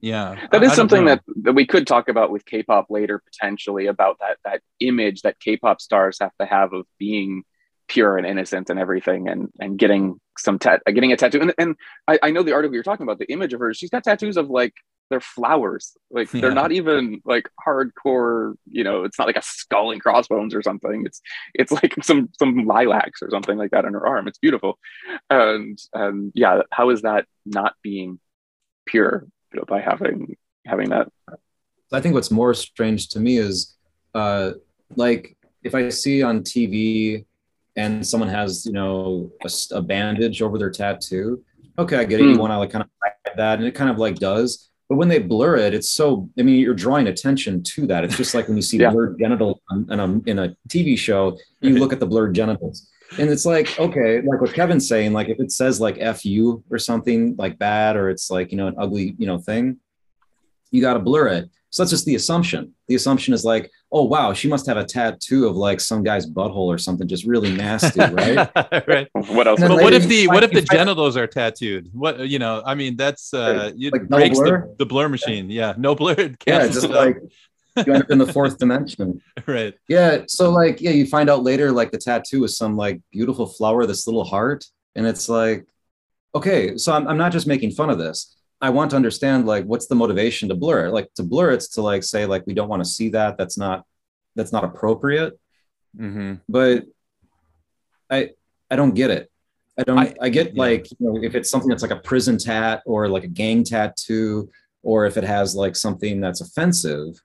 Speaker 5: yeah
Speaker 4: that is something that, that we could talk about with k-pop later potentially about that that image that k-pop stars have to have of being pure and innocent and everything and and getting some tat getting a tattoo. And, and I, I know the article you're talking about the image of her she's got tattoos of like they're flowers. Like they're not even like hardcore you know it's not like a skull and crossbones or something. It's it's like some some lilacs or something like that on her arm. It's beautiful. And and yeah how is that not being pure you know, by having having that?
Speaker 6: I think what's more strange to me is uh like if i see on tv and someone has you know a, a bandage over their tattoo okay i get it mm. you hmm. want to like kind of hide that and it kind of like does but when they blur it, it's so. I mean, you're drawing attention to that. It's just like when you see yeah. blurred genitals in a, in a TV show, you mm-hmm. look at the blurred genitals, and it's like, okay, like what Kevin's saying, like if it says like "f you" or something like bad, or it's like you know an ugly you know thing, you got to blur it. So that's just the assumption. The assumption is like, oh wow, she must have a tattoo of like some guy's butthole or something, just really nasty, right?
Speaker 5: right. What else? But what if the what if the genitals are tattooed? What you know? I mean, that's uh, it like breaks the, the, blur machine. Yeah, no blur.
Speaker 6: Yeah, just like you end up in the fourth dimension.
Speaker 5: Right.
Speaker 6: Yeah. So like, yeah, you find out later like the tattoo is some like beautiful flower, this little heart, and it's like, okay, so I'm I'm not just making fun of this. I want to understand like what's the motivation to blur. it? Like to blur, it's to like say like we don't want to see that. That's not that's not appropriate. Mm-hmm. But I I don't get it. I don't. I, I get yeah. like you know, if it's something that's like a prison tat or like a gang tattoo, or if it has like something that's offensive.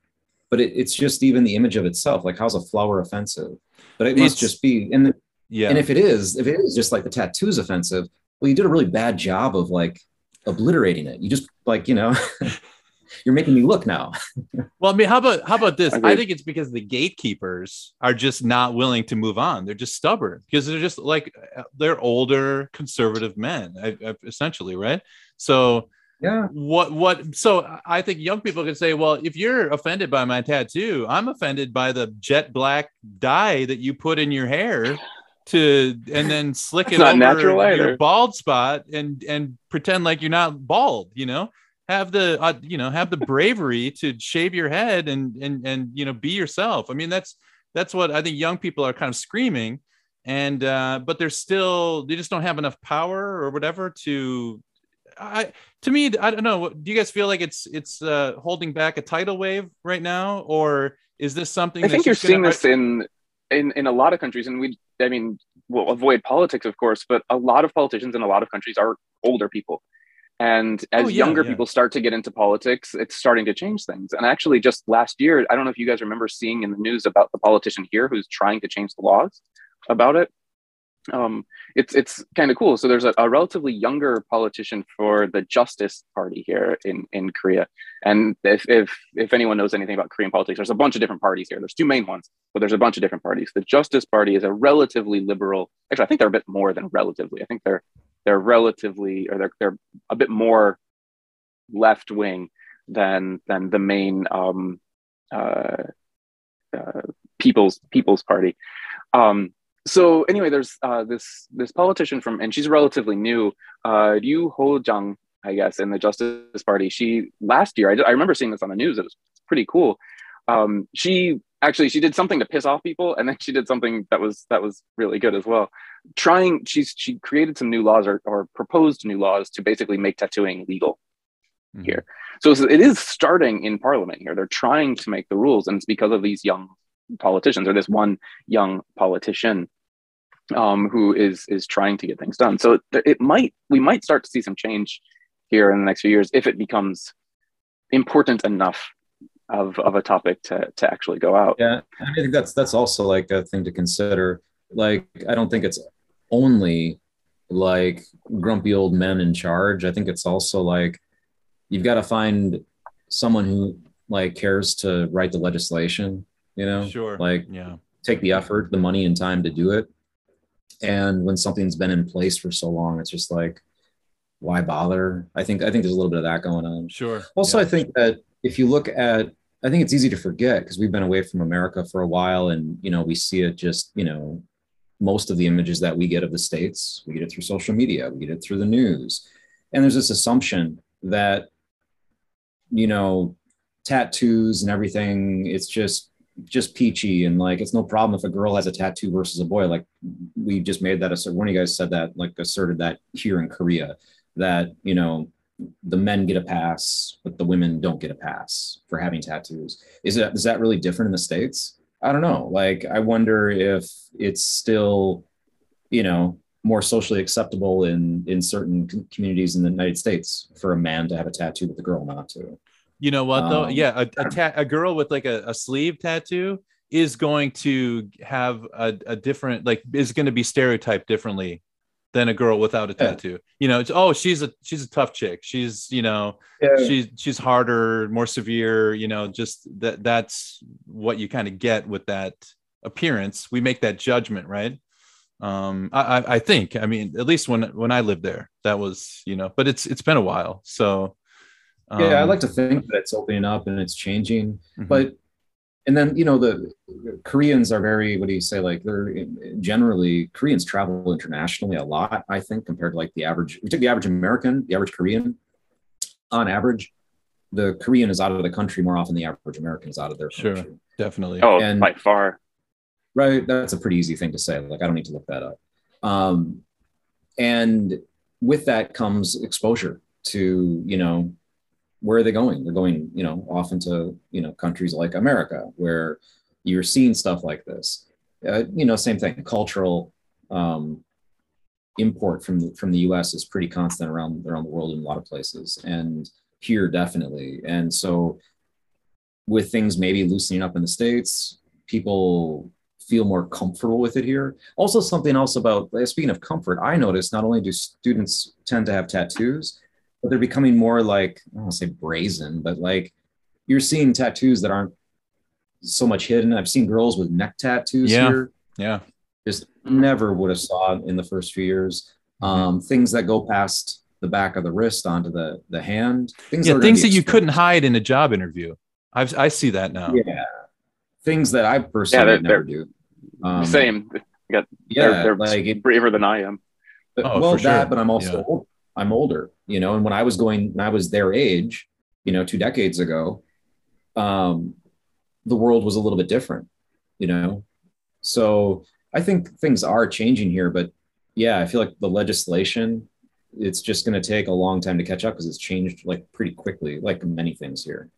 Speaker 6: But it, it's just even the image of itself. Like how's a flower offensive? But it must just be. And the, yeah. And if it is, if it is just like the tattoo's offensive, well, you did a really bad job of like obliterating it. You just like, you know, you're making me look now.
Speaker 5: well, I mean, how about how about this? I think it's because the gatekeepers are just not willing to move on. They're just stubborn because they're just like uh, they're older conservative men, uh, uh, essentially, right? So
Speaker 6: yeah
Speaker 5: what what so i think young people can say well if you're offended by my tattoo i'm offended by the jet black dye that you put in your hair to and then slick it not over natural your bald spot and and pretend like you're not bald you know? Have the uh, you know have the bravery to shave your head and and and you know be yourself. I mean that's that's what i think young people are kind of screaming. And uh but they're still they just don't have enough power or whatever to i to me i don't know. Do you guys feel like it's it's uh holding back a tidal wave right now? Or is this something
Speaker 4: i think you're seeing this in in in a lot of countries and we i mean we'll avoid politics of course but a lot of politicians in a lot of countries are older people. And as oh, yeah, younger yeah. people start to get into politics it's starting to change things. And actually just last year i don't know if you guys remember seeing in the news about the politician here who's trying to change the laws about it um, it's it's kind of cool. So there's a, a, relatively younger politician for the Justice Party here in in Korea, and if if if anyone knows anything about Korean politics, there's a bunch of different parties here. There's two main ones, but there's a bunch of different parties. The Justice Party is a relatively liberal. Actually, I think they're a bit more than relatively. I think they're they're relatively or they're they're a bit more left wing than than the main um, uh, uh, People's People's Party. Um, so anyway, there's uh, this this politician from, and she's relatively new, uh, Ryu Ho-jung, I guess, in the Justice Party. She last year, I, I remember seeing this on the news. It was pretty cool. Um, she actually she did something to piss off people and then she did something that was that was really good as well trying she's she created some new laws or, or proposed new laws to basically make tattooing legal
Speaker 5: Mhm.
Speaker 4: here so it is starting in parliament here they're trying to make the rules and it's because of these young politicians or this one young politician um, who is is trying to get things done so it, it might we might start to see some change here in the next few years if it becomes important enough of, of a topic to, to actually go out
Speaker 6: Yeah, I think that's that's also like a thing to consider. Like, I don't think it's only like grumpy old men in charge. I think it's also like you've got to find someone who like cares to write the legislation. You know,
Speaker 5: Sure.
Speaker 6: like
Speaker 5: yeah.
Speaker 6: take the effort, the money, and time to do it. And when something's been in place for so long, it's just like, why bother? I think I think there's a little bit of that going on.
Speaker 5: Sure.
Speaker 6: Also,
Speaker 5: yeah.
Speaker 6: I think that if you look at, I think it's easy to forget because we've been away from America for a while, and you know we see it just, you know, most of the images that we get of the states, we get it through social media, we get it through the news, and there's this assumption that, you know, tattoos and everything, it's just just peachy and like it's no problem if a girl has a tattoo versus a boy. Like we just made that assert. One of you guys said that, like asserted that here in Korea, that you know the men get a pass, but the women don't get a pass for having tattoos. Is it is that really different in the states? I don't know. Like I wonder if it's still, you know, more socially acceptable in in certain communities in the United States for a man to have a tattoo but the girl not to.
Speaker 5: You know what though?
Speaker 6: Um,
Speaker 5: yeah, a a, ta- a girl with like a, a sleeve tattoo is going to have a, a different like is going to be stereotyped differently than a girl without a
Speaker 6: Yeah.
Speaker 5: tattoo. You know, it's oh she's a she's a tough chick. She's you know she's she's harder, more severe. You know, just that that's what you kind of get with that appearance. We make that judgment, right? Um, I, I I think I mean at least when when I lived there, that was you know, but it's it's been a while, so.
Speaker 6: Yeah, I
Speaker 5: um,
Speaker 6: like to think that it's opening up and it's changing.
Speaker 5: mhm.
Speaker 6: but and then you know the koreans are very what do you say like they're generally koreans travel internationally a lot i think compared to like the average we take the average american the average korean on average the korean is out of the country more often than the average american is out of their country. Sure.
Speaker 5: definitely.
Speaker 4: oh
Speaker 6: And-
Speaker 4: by far
Speaker 6: right that's a pretty easy thing to say like i don't need to look that up um, and with that comes exposure to you know where are they going? They're going you know often to you know countries like america where you're seeing stuff like this. Uh, you know same thing cultural um, import from the, from the us is pretty constant around around the world in a lot of places and here definitely. And so with things maybe loosening up in the states people feel more comfortable with it here. Also, something else about speaking of comfort, I noticed not only do students tend to have tattoos, but they're becoming more like I don't want to say brazen, but like you're seeing tattoos that aren't so much hidden. I've seen girls with neck tattoos
Speaker 5: Yeah.
Speaker 6: here.
Speaker 5: Yeah.
Speaker 6: Just never would have saw it in the first few years.
Speaker 5: Mm-hmm.
Speaker 6: Um, things that go past the back of the wrist onto the the hand. Things
Speaker 5: Yeah,
Speaker 6: are gonna
Speaker 5: things that you couldn't hide in a job interview. I've I see that now.
Speaker 6: Yeah, things that I personally
Speaker 4: they're-
Speaker 6: would never do. Um,
Speaker 4: same
Speaker 6: Yeah,
Speaker 4: they're, they're
Speaker 6: like it,
Speaker 4: braver than i am
Speaker 6: But,
Speaker 5: Oh,
Speaker 6: well,
Speaker 5: for sure.
Speaker 6: that, but I'm also
Speaker 5: Yeah.
Speaker 6: old. I'm older, you know. And when I was going, when I was their age, you know, two decades ago, um, the world was a little bit different, you know. So I think things are changing here, but yeah, I feel like the legislation, it's just going to take a long time to catch up because it's changed like pretty quickly, like many things here.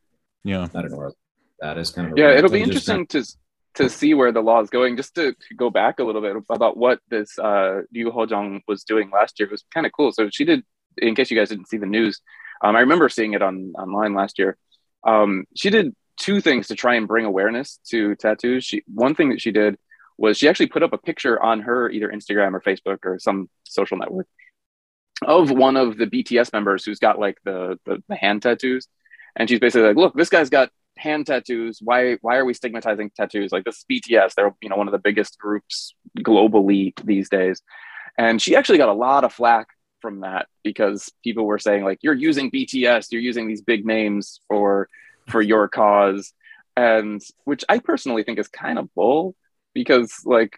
Speaker 5: Yeah.
Speaker 6: I don't know. That is kind of
Speaker 4: yeah it'll be
Speaker 6: I'm just
Speaker 4: interesting to to see where the law is going just to, to go back a little bit about what this uh Ryu Ho-jung was doing last year it was kind of cool. So she did in case you guys didn't see the news um, i remember seeing it on online last year. Um, she did two things to try and bring awareness to tattoos. She one thing that she did was she actually put up a picture on her either instagram or facebook or some social network of one of the bts members who's got like the the, the hand tattoos. And she's basically like look this guy's got hand tattoos why why are we stigmatizing tattoos? Like this is bts they're you know one of the biggest groups globally these days. And she actually got a lot of flack from that because people were saying like you're using bts you're using these big names for for your cause. And which i personally think is kind of bull because like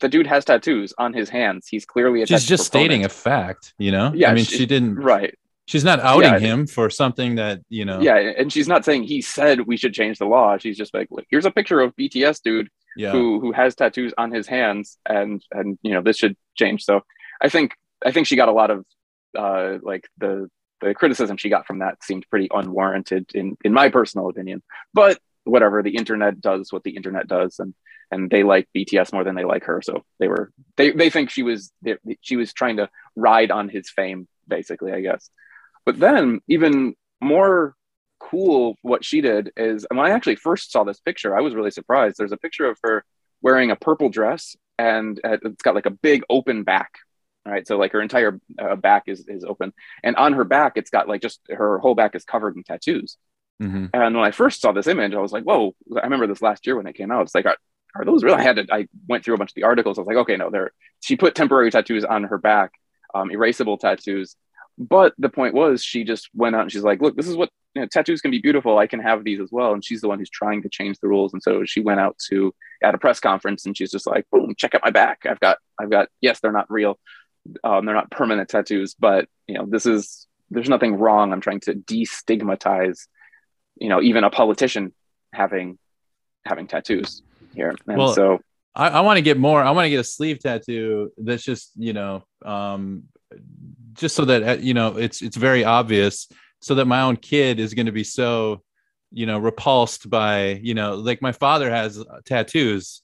Speaker 4: the dude has tattoos on his hands. He's clearly a
Speaker 5: She's just stating a fact, you know?
Speaker 4: Yeah,
Speaker 5: I mean,
Speaker 4: she-
Speaker 5: she didn't
Speaker 4: right
Speaker 5: she's not outing
Speaker 4: Yeah.
Speaker 5: him for something that you know
Speaker 4: Yeah, and she's not saying he said we should change the law. She's just like, "Look, here's a picture of BTS dude
Speaker 5: yeah
Speaker 4: who who has tattoos on his hands, and and you know this should change. So I think I think she got a lot of uh, like the the criticism she got from that seemed pretty unwarranted in in my personal opinion. But whatever, the internet does what the internet does, and and they like BTS more than they like her. So they were they they think she was they, she was trying to ride on his fame, basically, I guess. But then even more cool what she did is when I actually first saw this picture, I was really surprised. There's a picture of her wearing a purple dress and it's got like a big open back. Right, so like her entire uh, back is is open, and on her back it's got like just her whole back is covered in tattoos.
Speaker 5: Mhm.
Speaker 4: And when I first saw this image, I was like, "Whoa!" I remember this last year when it came out. It's like, are, are those real? I had to. I went through a bunch of the articles. I was like, "Okay, no, they're." She put temporary tattoos on her back, um, erasable tattoos. But the point was, she just went out and she's like, "Look, this is what you know, tattoos can be beautiful. I can have these as well." And she's the one who's trying to change the rules. And so she went out to at a press conference and she's just like, "Boom! Check out my back. I've got, I've got. Yes, they're not real. Um, they're not permanent tattoos, but you know, this is. There's nothing wrong. I'm trying to destigmatize you know even a politician having having tattoos here and
Speaker 5: Well,
Speaker 4: so
Speaker 5: I, I want to get more. I want to get a sleeve tattoo that's just you know, um, just so that uh, you know it's it's very obvious, so that my own kid is going to be so, you know, repulsed by you know, like my father has tattoos.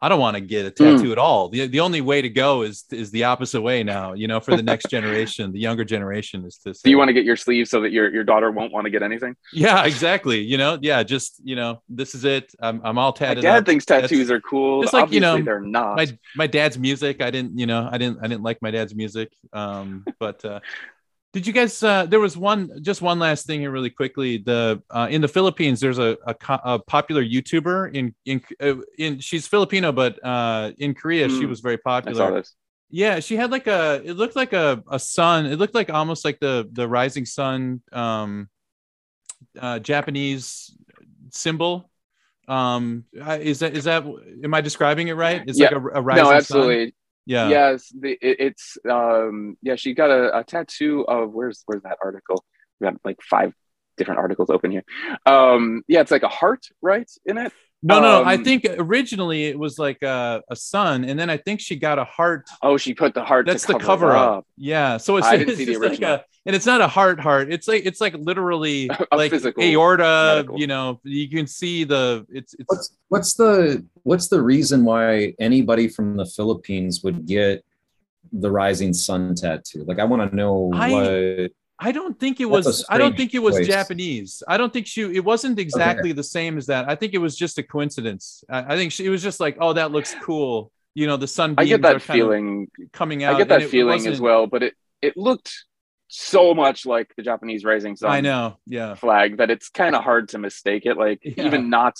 Speaker 5: I don't want to get a tattoo at all. The, the only way to go is is the opposite way now. You know, for the next generation, the younger generation is to.
Speaker 4: do you want to get your sleeve so that your, your daughter won't want to get anything
Speaker 5: Yeah, exactly. You know, yeah, just you know, this is it. I'm I'm all
Speaker 4: tattooed.
Speaker 5: my
Speaker 4: dad
Speaker 5: up.
Speaker 4: thinks
Speaker 5: That's-
Speaker 4: tattoos are cool
Speaker 5: Just like, you know,
Speaker 4: they're not
Speaker 5: my my dad's music i didn't you know i didn't i didn't like my dad's music um but uh did you guys uh there was one just one last thing here really quickly. The uh in the philippines there's a a, a popular youtuber in in uh, in she's filipino but uh in korea she
Speaker 4: Mm,
Speaker 5: was very popular.
Speaker 4: i saw this.
Speaker 5: Yeah she had like a it looked like a a sun it looked like almost like the the rising sun um uh japanese symbol. Um is that is that am i describing it right? It's like a, a rising
Speaker 4: no
Speaker 5: sun? Yeah.
Speaker 4: Yes the, it, it's um yeah she got a, a tattoo of where's where's that article? We got like five different articles open here. Um yeah it's like a heart right in it
Speaker 5: No, no, I
Speaker 4: Um,
Speaker 5: think originally it was like a, a sun, and then I think she got a heart.
Speaker 4: oh she put the heart
Speaker 5: That's
Speaker 4: to
Speaker 5: the
Speaker 4: cover,
Speaker 5: cover
Speaker 4: it
Speaker 5: up. Yeah, so it's,
Speaker 4: I didn't
Speaker 5: it's
Speaker 4: see the
Speaker 5: just like a, and it's not a heart heart. It's like it's like literally like
Speaker 4: physical
Speaker 5: aorta.
Speaker 4: medical.
Speaker 5: You know, you can see the it's it's
Speaker 6: What's what's the what's the reason why anybody from the Philippines would get the rising sun tattoo? Like I want to know
Speaker 5: I-
Speaker 6: what
Speaker 5: I don't think it was. I don't think it was
Speaker 6: choice.
Speaker 5: Japanese. I don't think she. It wasn't exactly the same as that. I think it was just a coincidence. I, I think she, it was just like, oh, that looks cool. You know, the sun.
Speaker 4: I get that feeling
Speaker 5: coming out.
Speaker 4: I get
Speaker 5: and
Speaker 4: that
Speaker 5: it
Speaker 4: feeling as well, but it it looked so much like the Japanese rising sun
Speaker 5: I know. Yeah.
Speaker 4: flag that it's kind of hard to mistake it. Like
Speaker 5: Yeah.
Speaker 4: even not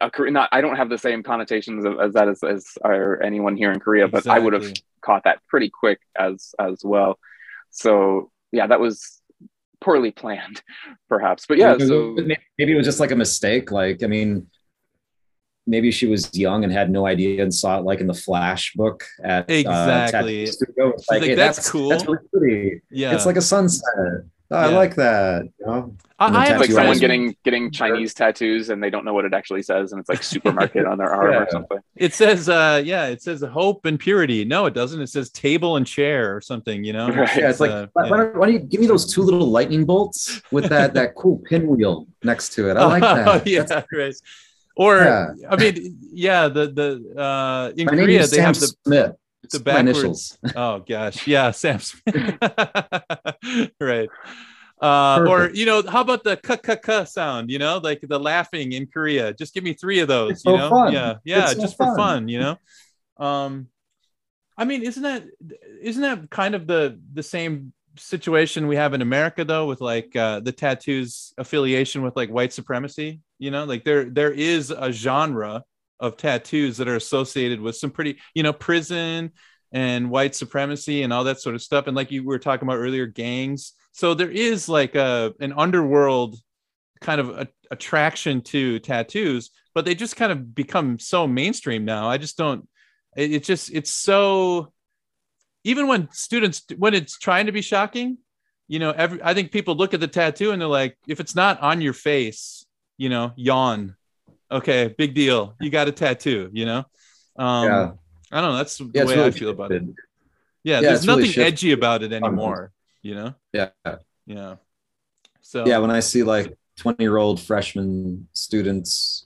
Speaker 4: a Kore- not I don't have the same connotations of, as that as, as are anyone here in Korea, but I would have caught that pretty quick as as well. So yeah, that was poorly planned, perhaps. But yeah,
Speaker 6: Maybe-
Speaker 4: so
Speaker 6: maybe it was just like a mistake. Like, I mean, maybe she was young and had no idea and saw it like in the Flash book at uh,
Speaker 5: Exactly.
Speaker 6: Tattoo Studio. It's
Speaker 5: She's
Speaker 6: like,
Speaker 5: like,
Speaker 6: hey,
Speaker 5: "That's
Speaker 6: that's,
Speaker 5: cool."
Speaker 6: That's really pretty.
Speaker 5: Yeah.
Speaker 6: It's like a sunset. Oh, I
Speaker 5: Yeah.
Speaker 6: like that. You know?
Speaker 5: I, I have
Speaker 4: like someone
Speaker 6: artist-
Speaker 4: getting getting Chinese tattoos and they don't know what it actually says, and it's like supermarket on their arm or something.
Speaker 5: It says, uh, yeah, it says hope and purity. No, it doesn't. It says table and chair or something, you know?
Speaker 4: Right.
Speaker 6: Yeah, it's like,
Speaker 5: uh,
Speaker 6: why,
Speaker 5: yeah.
Speaker 6: why don't, why don't you give me those two little lightning bolts with that that cool pinwheel next to it? I like that.
Speaker 5: Oh, yeah,
Speaker 6: That's-
Speaker 5: right. Or
Speaker 6: Yeah.
Speaker 5: I mean, yeah, the the uh in
Speaker 6: my name
Speaker 5: Korea
Speaker 6: is
Speaker 5: they
Speaker 6: Sam
Speaker 5: have the
Speaker 6: Smith. It's
Speaker 5: the backwards.
Speaker 6: initials.
Speaker 5: Oh gosh, yeah, Sam. Smith. right. Uh, or you know, how about the k k k sound? You know, like the laughing in Korea. Just give me three of those.
Speaker 6: It's
Speaker 5: you
Speaker 6: so
Speaker 5: know,
Speaker 6: fun.
Speaker 5: yeah, yeah,
Speaker 6: It's so
Speaker 5: just for
Speaker 6: fun.
Speaker 5: fun. You know, um, I mean, isn't that isn't that kind of the the same situation we have in America though, with like uh, the tattoos affiliation with like white supremacy? You know, like there there is a genre of tattoos that are associated with some pretty, you know, prison and white supremacy and all that sort of stuff. And like you were talking about earlier, gangs. So there is like a an underworld kind of a, attraction to tattoos, but they just kind of become so mainstream now. I just don't. It, it just it's so. Even when students when it's trying to be shocking, you know, every I think people look at the tattoo and they're like, if it's not on your face, you know, yawn. Okay, big deal. You got a tattoo, you know? Um
Speaker 6: Yeah.
Speaker 5: I don't know. That's the
Speaker 6: Yeah,
Speaker 5: way
Speaker 6: really
Speaker 5: I feel about it. Yeah,
Speaker 6: Yeah,
Speaker 5: there's
Speaker 6: it's really
Speaker 5: nothing edgy about it anymore, you know?
Speaker 6: Yeah.
Speaker 5: Yeah. So
Speaker 6: Yeah. When I see like 20 year old freshman students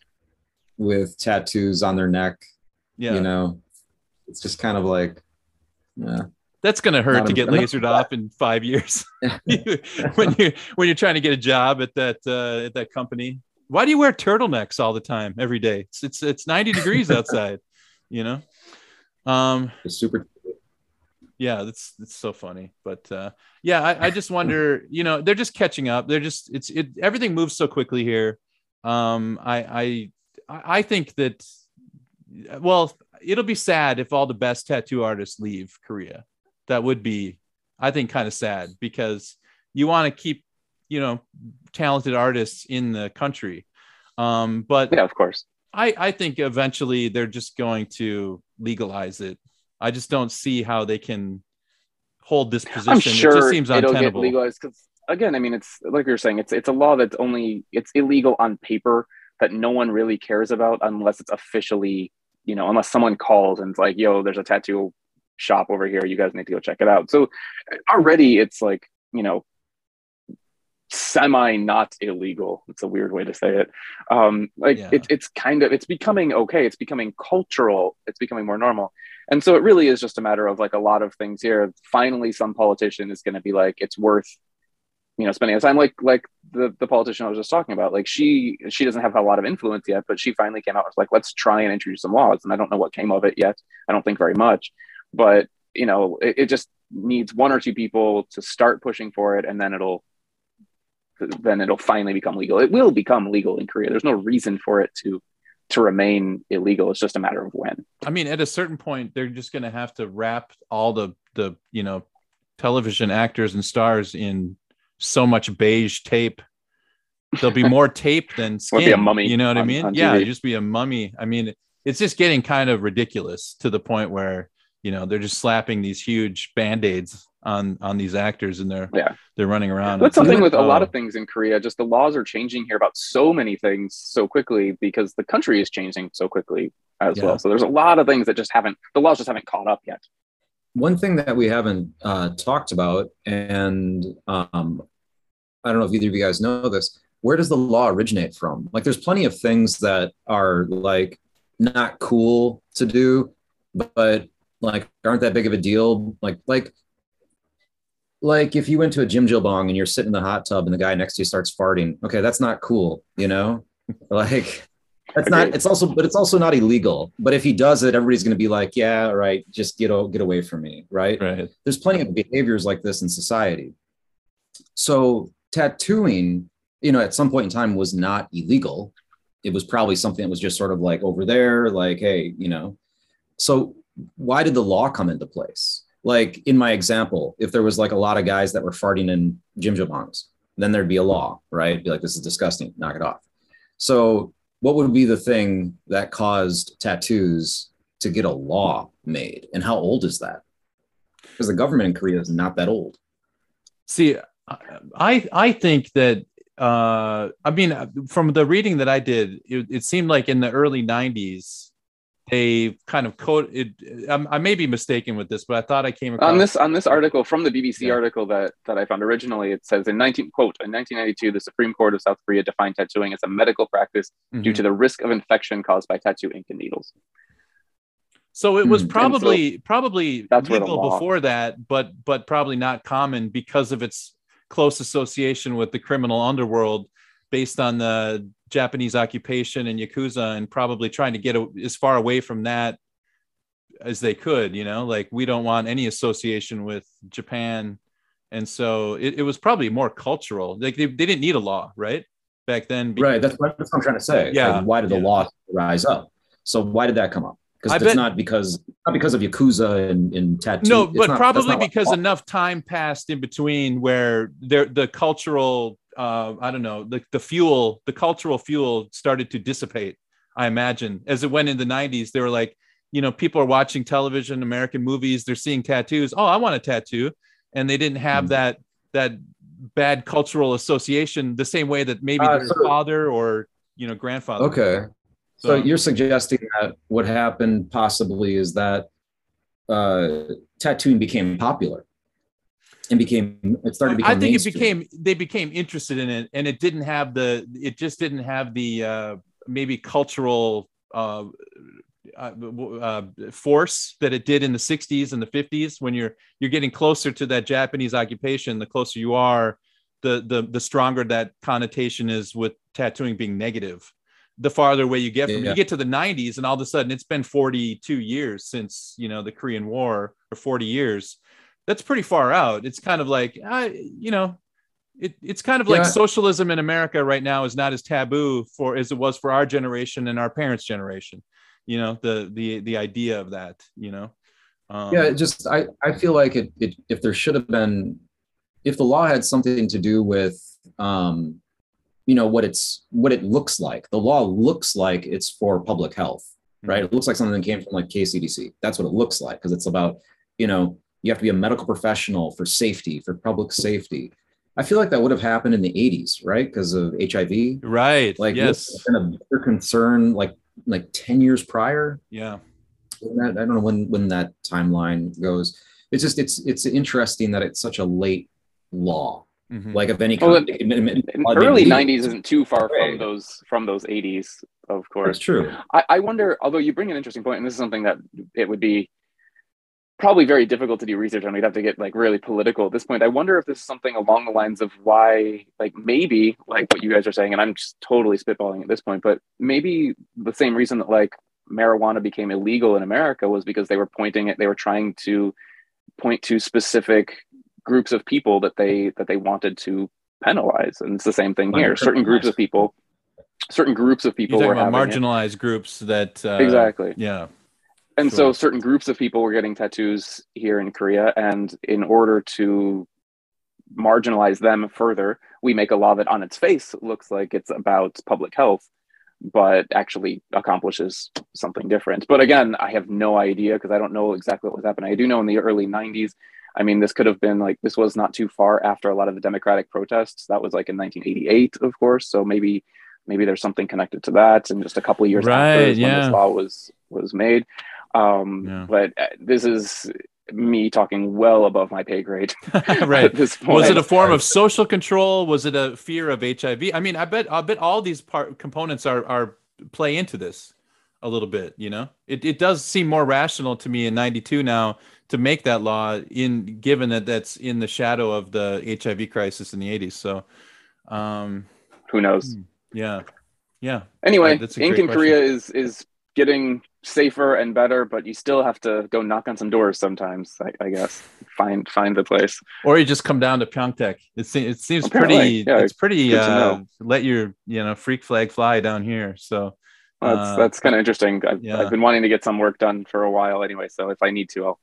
Speaker 6: with tattoos on their neck,
Speaker 5: yeah.
Speaker 6: you know, it's just kind of like, yeah.
Speaker 5: That's gonna hurt
Speaker 6: Not
Speaker 5: to get lasered off in five years when you when you're trying to get a job at that uh, at that company. Why do you wear turtlenecks all the time every day? It's it's, it's 90 degrees outside, you know. Um,
Speaker 6: It's super.
Speaker 5: yeah, that's that's so funny. But uh, yeah, I, I just wonder, you know, they're just catching up. They're just it's it everything moves so quickly here. Um, I I I think that well, it'll be sad if all the best tattoo artists leave Korea. That would be, I think, kind of sad because you want to keep, you know, talented artists in the country. Um, but
Speaker 4: Yeah, of course.
Speaker 5: I, I think eventually they're just going to legalize it. I just don't see how they can hold this position.
Speaker 4: I'm
Speaker 5: it just seems
Speaker 4: it'll get
Speaker 5: untenable.
Speaker 4: legalized because again, I mean, it's like you're saying, it's it's a law that's only it's illegal on paper that no one really cares about unless it's officially, you know, unless someone calls and it's like, "Yo, there's a tattoo shop over here. You guys need to go check it out." So already, it's like you know, semi not illegal. It's a weird way to say it. Um, like
Speaker 5: Yeah.
Speaker 4: it's it's kind of it's becoming okay. It's becoming cultural. It's becoming more normal. And so it really is just a matter of like a lot of things here. Finally, some politician is going to be like, it's worth, you know, spending the time. Like like the the politician I was just talking about. Like she she doesn't have a lot of influence yet, but she finally came out was like, let's try and introduce some laws. And I don't know what came of it yet. I don't think very much, but you know, it, it just needs one or two people to start pushing for it, and then it'll then it'll finally become legal. It will become legal in Korea. There's no reason for it to to remain illegal. It's just a matter of when.
Speaker 5: I mean, at a certain point, they're just going to have to wrap all the the you know television actors and stars in so much beige tape. There'll be more tape than skin.
Speaker 4: Be a mummy
Speaker 5: You know what I mean? yeah, it'd just be a mummy. I mean, it's just getting kind of ridiculous to the point where you know they're just slapping these huge band aids on on these actors and they're
Speaker 4: Yeah.
Speaker 5: they're running around.
Speaker 4: That's something
Speaker 5: like,
Speaker 4: with a lot
Speaker 5: oh,
Speaker 4: of things in Korea. Just the laws are changing here about so many things so quickly because the country is changing so quickly as
Speaker 5: Yeah.
Speaker 4: well. So there's a lot of things that just haven't the laws just haven't caught up yet.
Speaker 6: One thing that we haven't uh, talked about, and um, I don't know if either of you guys know this, where does the law originate from? Like, there's plenty of things that are like not cool to do, but like aren't that big of a deal. Like, like, like if you went to a Jim Bong and you're sitting in the hot tub and the guy next to you starts farting, okay, that's not cool, you know? like, that's not. It's also, but it's also not illegal. But if he does it, everybody's going to be like, "Yeah, right, just get get away from me," right?
Speaker 5: right.
Speaker 6: there's plenty of behaviors like this in society. So tattooing, you know, at some point in time was not illegal. It was probably something that was just sort of like over there, like, hey, you know. So why did the law come into place? Like in my example, if there was like a lot of guys that were farting in gym bongs, then there'd be a law, right? Be like, this is disgusting, knock it off. So what would be the thing that caused tattoos to get a law made? And how old is that? because the government in Korea is not that old.
Speaker 5: See, I I think that uh, I mean from the reading that I did, it, it seemed like in the early '90s they kind of code it. I'm, I may be mistaken with this, but I thought I came across
Speaker 4: On this on this article from the BBC
Speaker 5: Yeah.
Speaker 4: article that that I found originally, it says in 19 quote in 1992, the Supreme Court of South Korea defined tattooing as a medical practice due
Speaker 5: Mhm.
Speaker 4: to the risk of infection caused by tattoo ink and needles.
Speaker 5: So it was
Speaker 6: Hmm.
Speaker 4: And so
Speaker 5: probably probably
Speaker 4: that's
Speaker 5: legal before that, but but probably not common because of its close association with the criminal underworld, based on the Japanese occupation and yakuza, and probably trying to get as far away from that as they could. You know, like we don't want any association with Japan, and so it, it was probably more cultural. Like they, they didn't need a law, right? Back then,
Speaker 6: Right. That's what, that's what I'm trying to say.
Speaker 5: Yeah,
Speaker 6: Like, why did the
Speaker 5: yeah.
Speaker 6: law rise up? So why did that come up? Because it's
Speaker 5: bet-
Speaker 6: not because not because of yakuza and, and tattoo.
Speaker 5: No, but
Speaker 6: not-
Speaker 5: probably because enough time passed in between where there the cultural uh I don't know, the the fuel, the cultural fuel started to dissipate, I imagine. As it went in the 90s, they were like, you know, people are watching television, American movies, they're seeing tattoos. Oh, I want a tattoo. And they didn't have
Speaker 6: Mhm.
Speaker 5: that that bad cultural association the same way that maybe
Speaker 6: Uh,
Speaker 5: their
Speaker 6: so-
Speaker 5: father or you know grandfather.
Speaker 6: Okay. So
Speaker 5: So-
Speaker 6: you're suggesting that what happened possibly is that uh, tattooing became popular and became it started
Speaker 5: I think it became they became interested in it, and it didn't have the it just didn't have the uh, maybe cultural uh, uh, uh, force that it did in the 60s and the 50s. When you're you're getting closer to that Japanese occupation, the closer you are, the the the stronger that connotation is with tattooing being negative. The farther away you get from.
Speaker 6: Yeah.
Speaker 5: you get to the 90s, and all of a sudden it's been 42 years since you know the Korean War or 40 years that's pretty far out. It's kind of like, uh, you know, it, it's kind of like socialism in America right now is not as taboo for as it was for our generation and our parents' generation. You know, the the the idea of that. You know, um,
Speaker 6: yeah, it just I I feel like it, it if there should have been if the law had something to do with um you know what it's what it looks like. The law looks like it's for public health, right? It looks like something that came from like KCDC. That's what it looks like because it's about you know you have to be a medical professional for safety for public safety. I feel like that would have happened in the 80s, right? Because of HIV.
Speaker 5: right.
Speaker 6: Like
Speaker 5: yes,
Speaker 6: yes, been a bigger concern like like 10 years prior
Speaker 5: yeah,
Speaker 6: that, I don't know when when that timeline goes. It's just it's it's interesting that it's such a late law.
Speaker 5: Mhm.
Speaker 6: Like of any kind. it- it- it-
Speaker 4: In
Speaker 6: I
Speaker 4: early
Speaker 6: legal.
Speaker 4: '90s isn't too far from those from those '80s, of course.
Speaker 6: That's true.
Speaker 4: I, I wonder, although you bring an interesting point, and this is something that it would be probably very difficult to do research on. We'd have to get like really political at this point. I wonder if this is something along the lines of why, like maybe like what you guys are saying, and I'm just totally spitballing at this point, but maybe the same reason that like marijuana became illegal in America was because they were pointing at, they were trying to point to specific groups of people that they that they wanted to penalize, and it's the same thing here. Certain groups of people, certain groups of people were having it.
Speaker 5: marginalized groups that uh,
Speaker 4: Exactly.
Speaker 5: Yeah,
Speaker 4: and
Speaker 5: Sure.
Speaker 4: so certain groups of people were getting tattoos here in Korea, and in order to marginalize them further, we make a law that on its face looks like it's about public health, but actually accomplishes something different. But again, I have no idea because I don't know exactly what was happening. I do know in the early 90s, I mean, this could have been like, this was not too far after a lot of the Democratic protests. That was like in 1988, of course. So maybe. Maybe there's something connected to that, and just a couple of years after
Speaker 5: Right,
Speaker 4: is when this law was was made. Um,
Speaker 5: Yeah.
Speaker 4: But uh, this is me talking well above my pay grade
Speaker 5: right.
Speaker 4: at this point.
Speaker 5: Was it a form of social control? Was it a fear of HIV? I mean, I bet I bet all these part components are are play into this a little bit. You know, it it does seem more rational to me in '92 now to make that law in given that that's in the shadow of the HIV crisis in the '80s. So, um,
Speaker 4: Who knows?
Speaker 5: yeah, yeah,
Speaker 4: Anyway, ink in. Korea is is getting safer and better, but you still have to go knock on some doors sometimes. I, I guess find find the place.
Speaker 5: or you just come down to Pyeongtaek. It seems it seems
Speaker 4: Apparently,
Speaker 5: pretty.
Speaker 4: yeah,
Speaker 5: it's pretty. Uh, let your you know freak flag fly down here. So.
Speaker 4: That's
Speaker 5: uh,
Speaker 4: that's kind of interesting. I've,
Speaker 5: yeah.
Speaker 4: I've been wanting to get some work done for a while anyway. So if I need to, I'll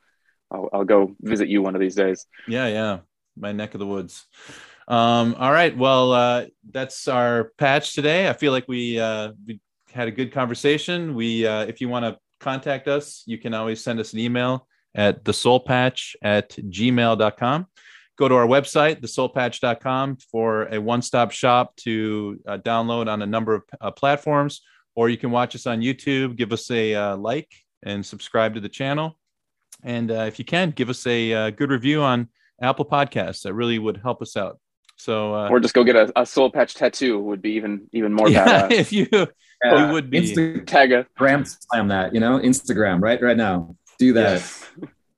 Speaker 4: I'll, I'll go visit you one of these days.
Speaker 5: Yeah, yeah, my neck of the woods. Um, all right, well, uh, that's our patch today. I feel like we uh, we had a good conversation. We, uh, if you want to contact us, you can always send us an email at the seoul patch at gmail.com. Go to our website, theseoulpatch.com, for a one stop shop to uh, download on a number of uh, platforms, or you can watch us on YouTube. Give us a uh, like and subscribe to the channel. And uh, if you can, give us a uh, good review on Apple Podcasts. That really would help us out. So, uh,
Speaker 4: Or just go get a, a soul patch tattoo would be even even more
Speaker 5: yeah,
Speaker 4: badass.
Speaker 5: if you
Speaker 6: Yeah.
Speaker 5: you would be.
Speaker 6: Instagram
Speaker 4: Tag
Speaker 6: slam that, you know, Instagram, right? Right now. Do that.
Speaker 4: yes.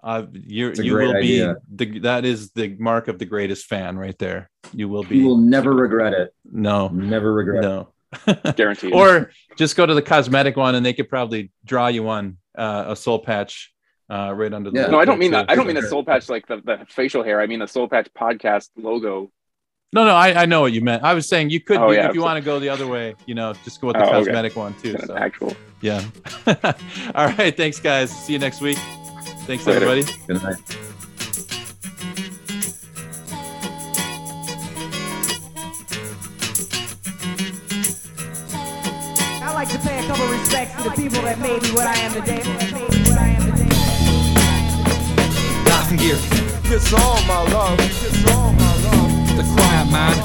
Speaker 5: Uh, you're, you
Speaker 6: great
Speaker 5: will be the that is the mark of the greatest fan right there. You will be
Speaker 6: You will never regret it.
Speaker 5: no
Speaker 6: Never regret it.
Speaker 5: no
Speaker 4: guaranteed.
Speaker 5: or just go to the cosmetic one and they could probably draw you on uh, a soul patch uh, right under the
Speaker 6: Yeah.
Speaker 4: no, I don't mean
Speaker 5: that
Speaker 4: that. I don't mean a soul patch like the, the facial hair. I mean the Seoul Patch podcast logo.
Speaker 5: No, no, I, I know what you meant. I was saying you could,
Speaker 4: Oh, yeah,
Speaker 5: if you want to go the other way, you know, just go with the
Speaker 4: Oh, okay.
Speaker 5: cosmetic one too. So
Speaker 4: actual.
Speaker 5: yeah. All right, thanks guys. See you next week. Thanks
Speaker 4: Later.
Speaker 5: everybody.
Speaker 6: Good night.
Speaker 1: I like to pay a couple respects to the people that made me what I am today. What I am today.
Speaker 2: Gotham Gear.
Speaker 7: It's all my love. It's all my love.
Speaker 2: The quiet man.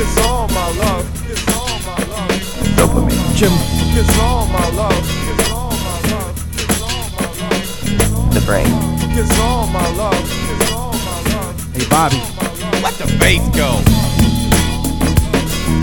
Speaker 7: It's all my love. It's all my love.
Speaker 4: Dopamine.
Speaker 2: Jim.
Speaker 7: It's all my love. It's all my love. It's all my love.
Speaker 4: The brain.
Speaker 7: It's all my love. It's all my love.
Speaker 2: Hey, Bobby.
Speaker 8: Let the bass go.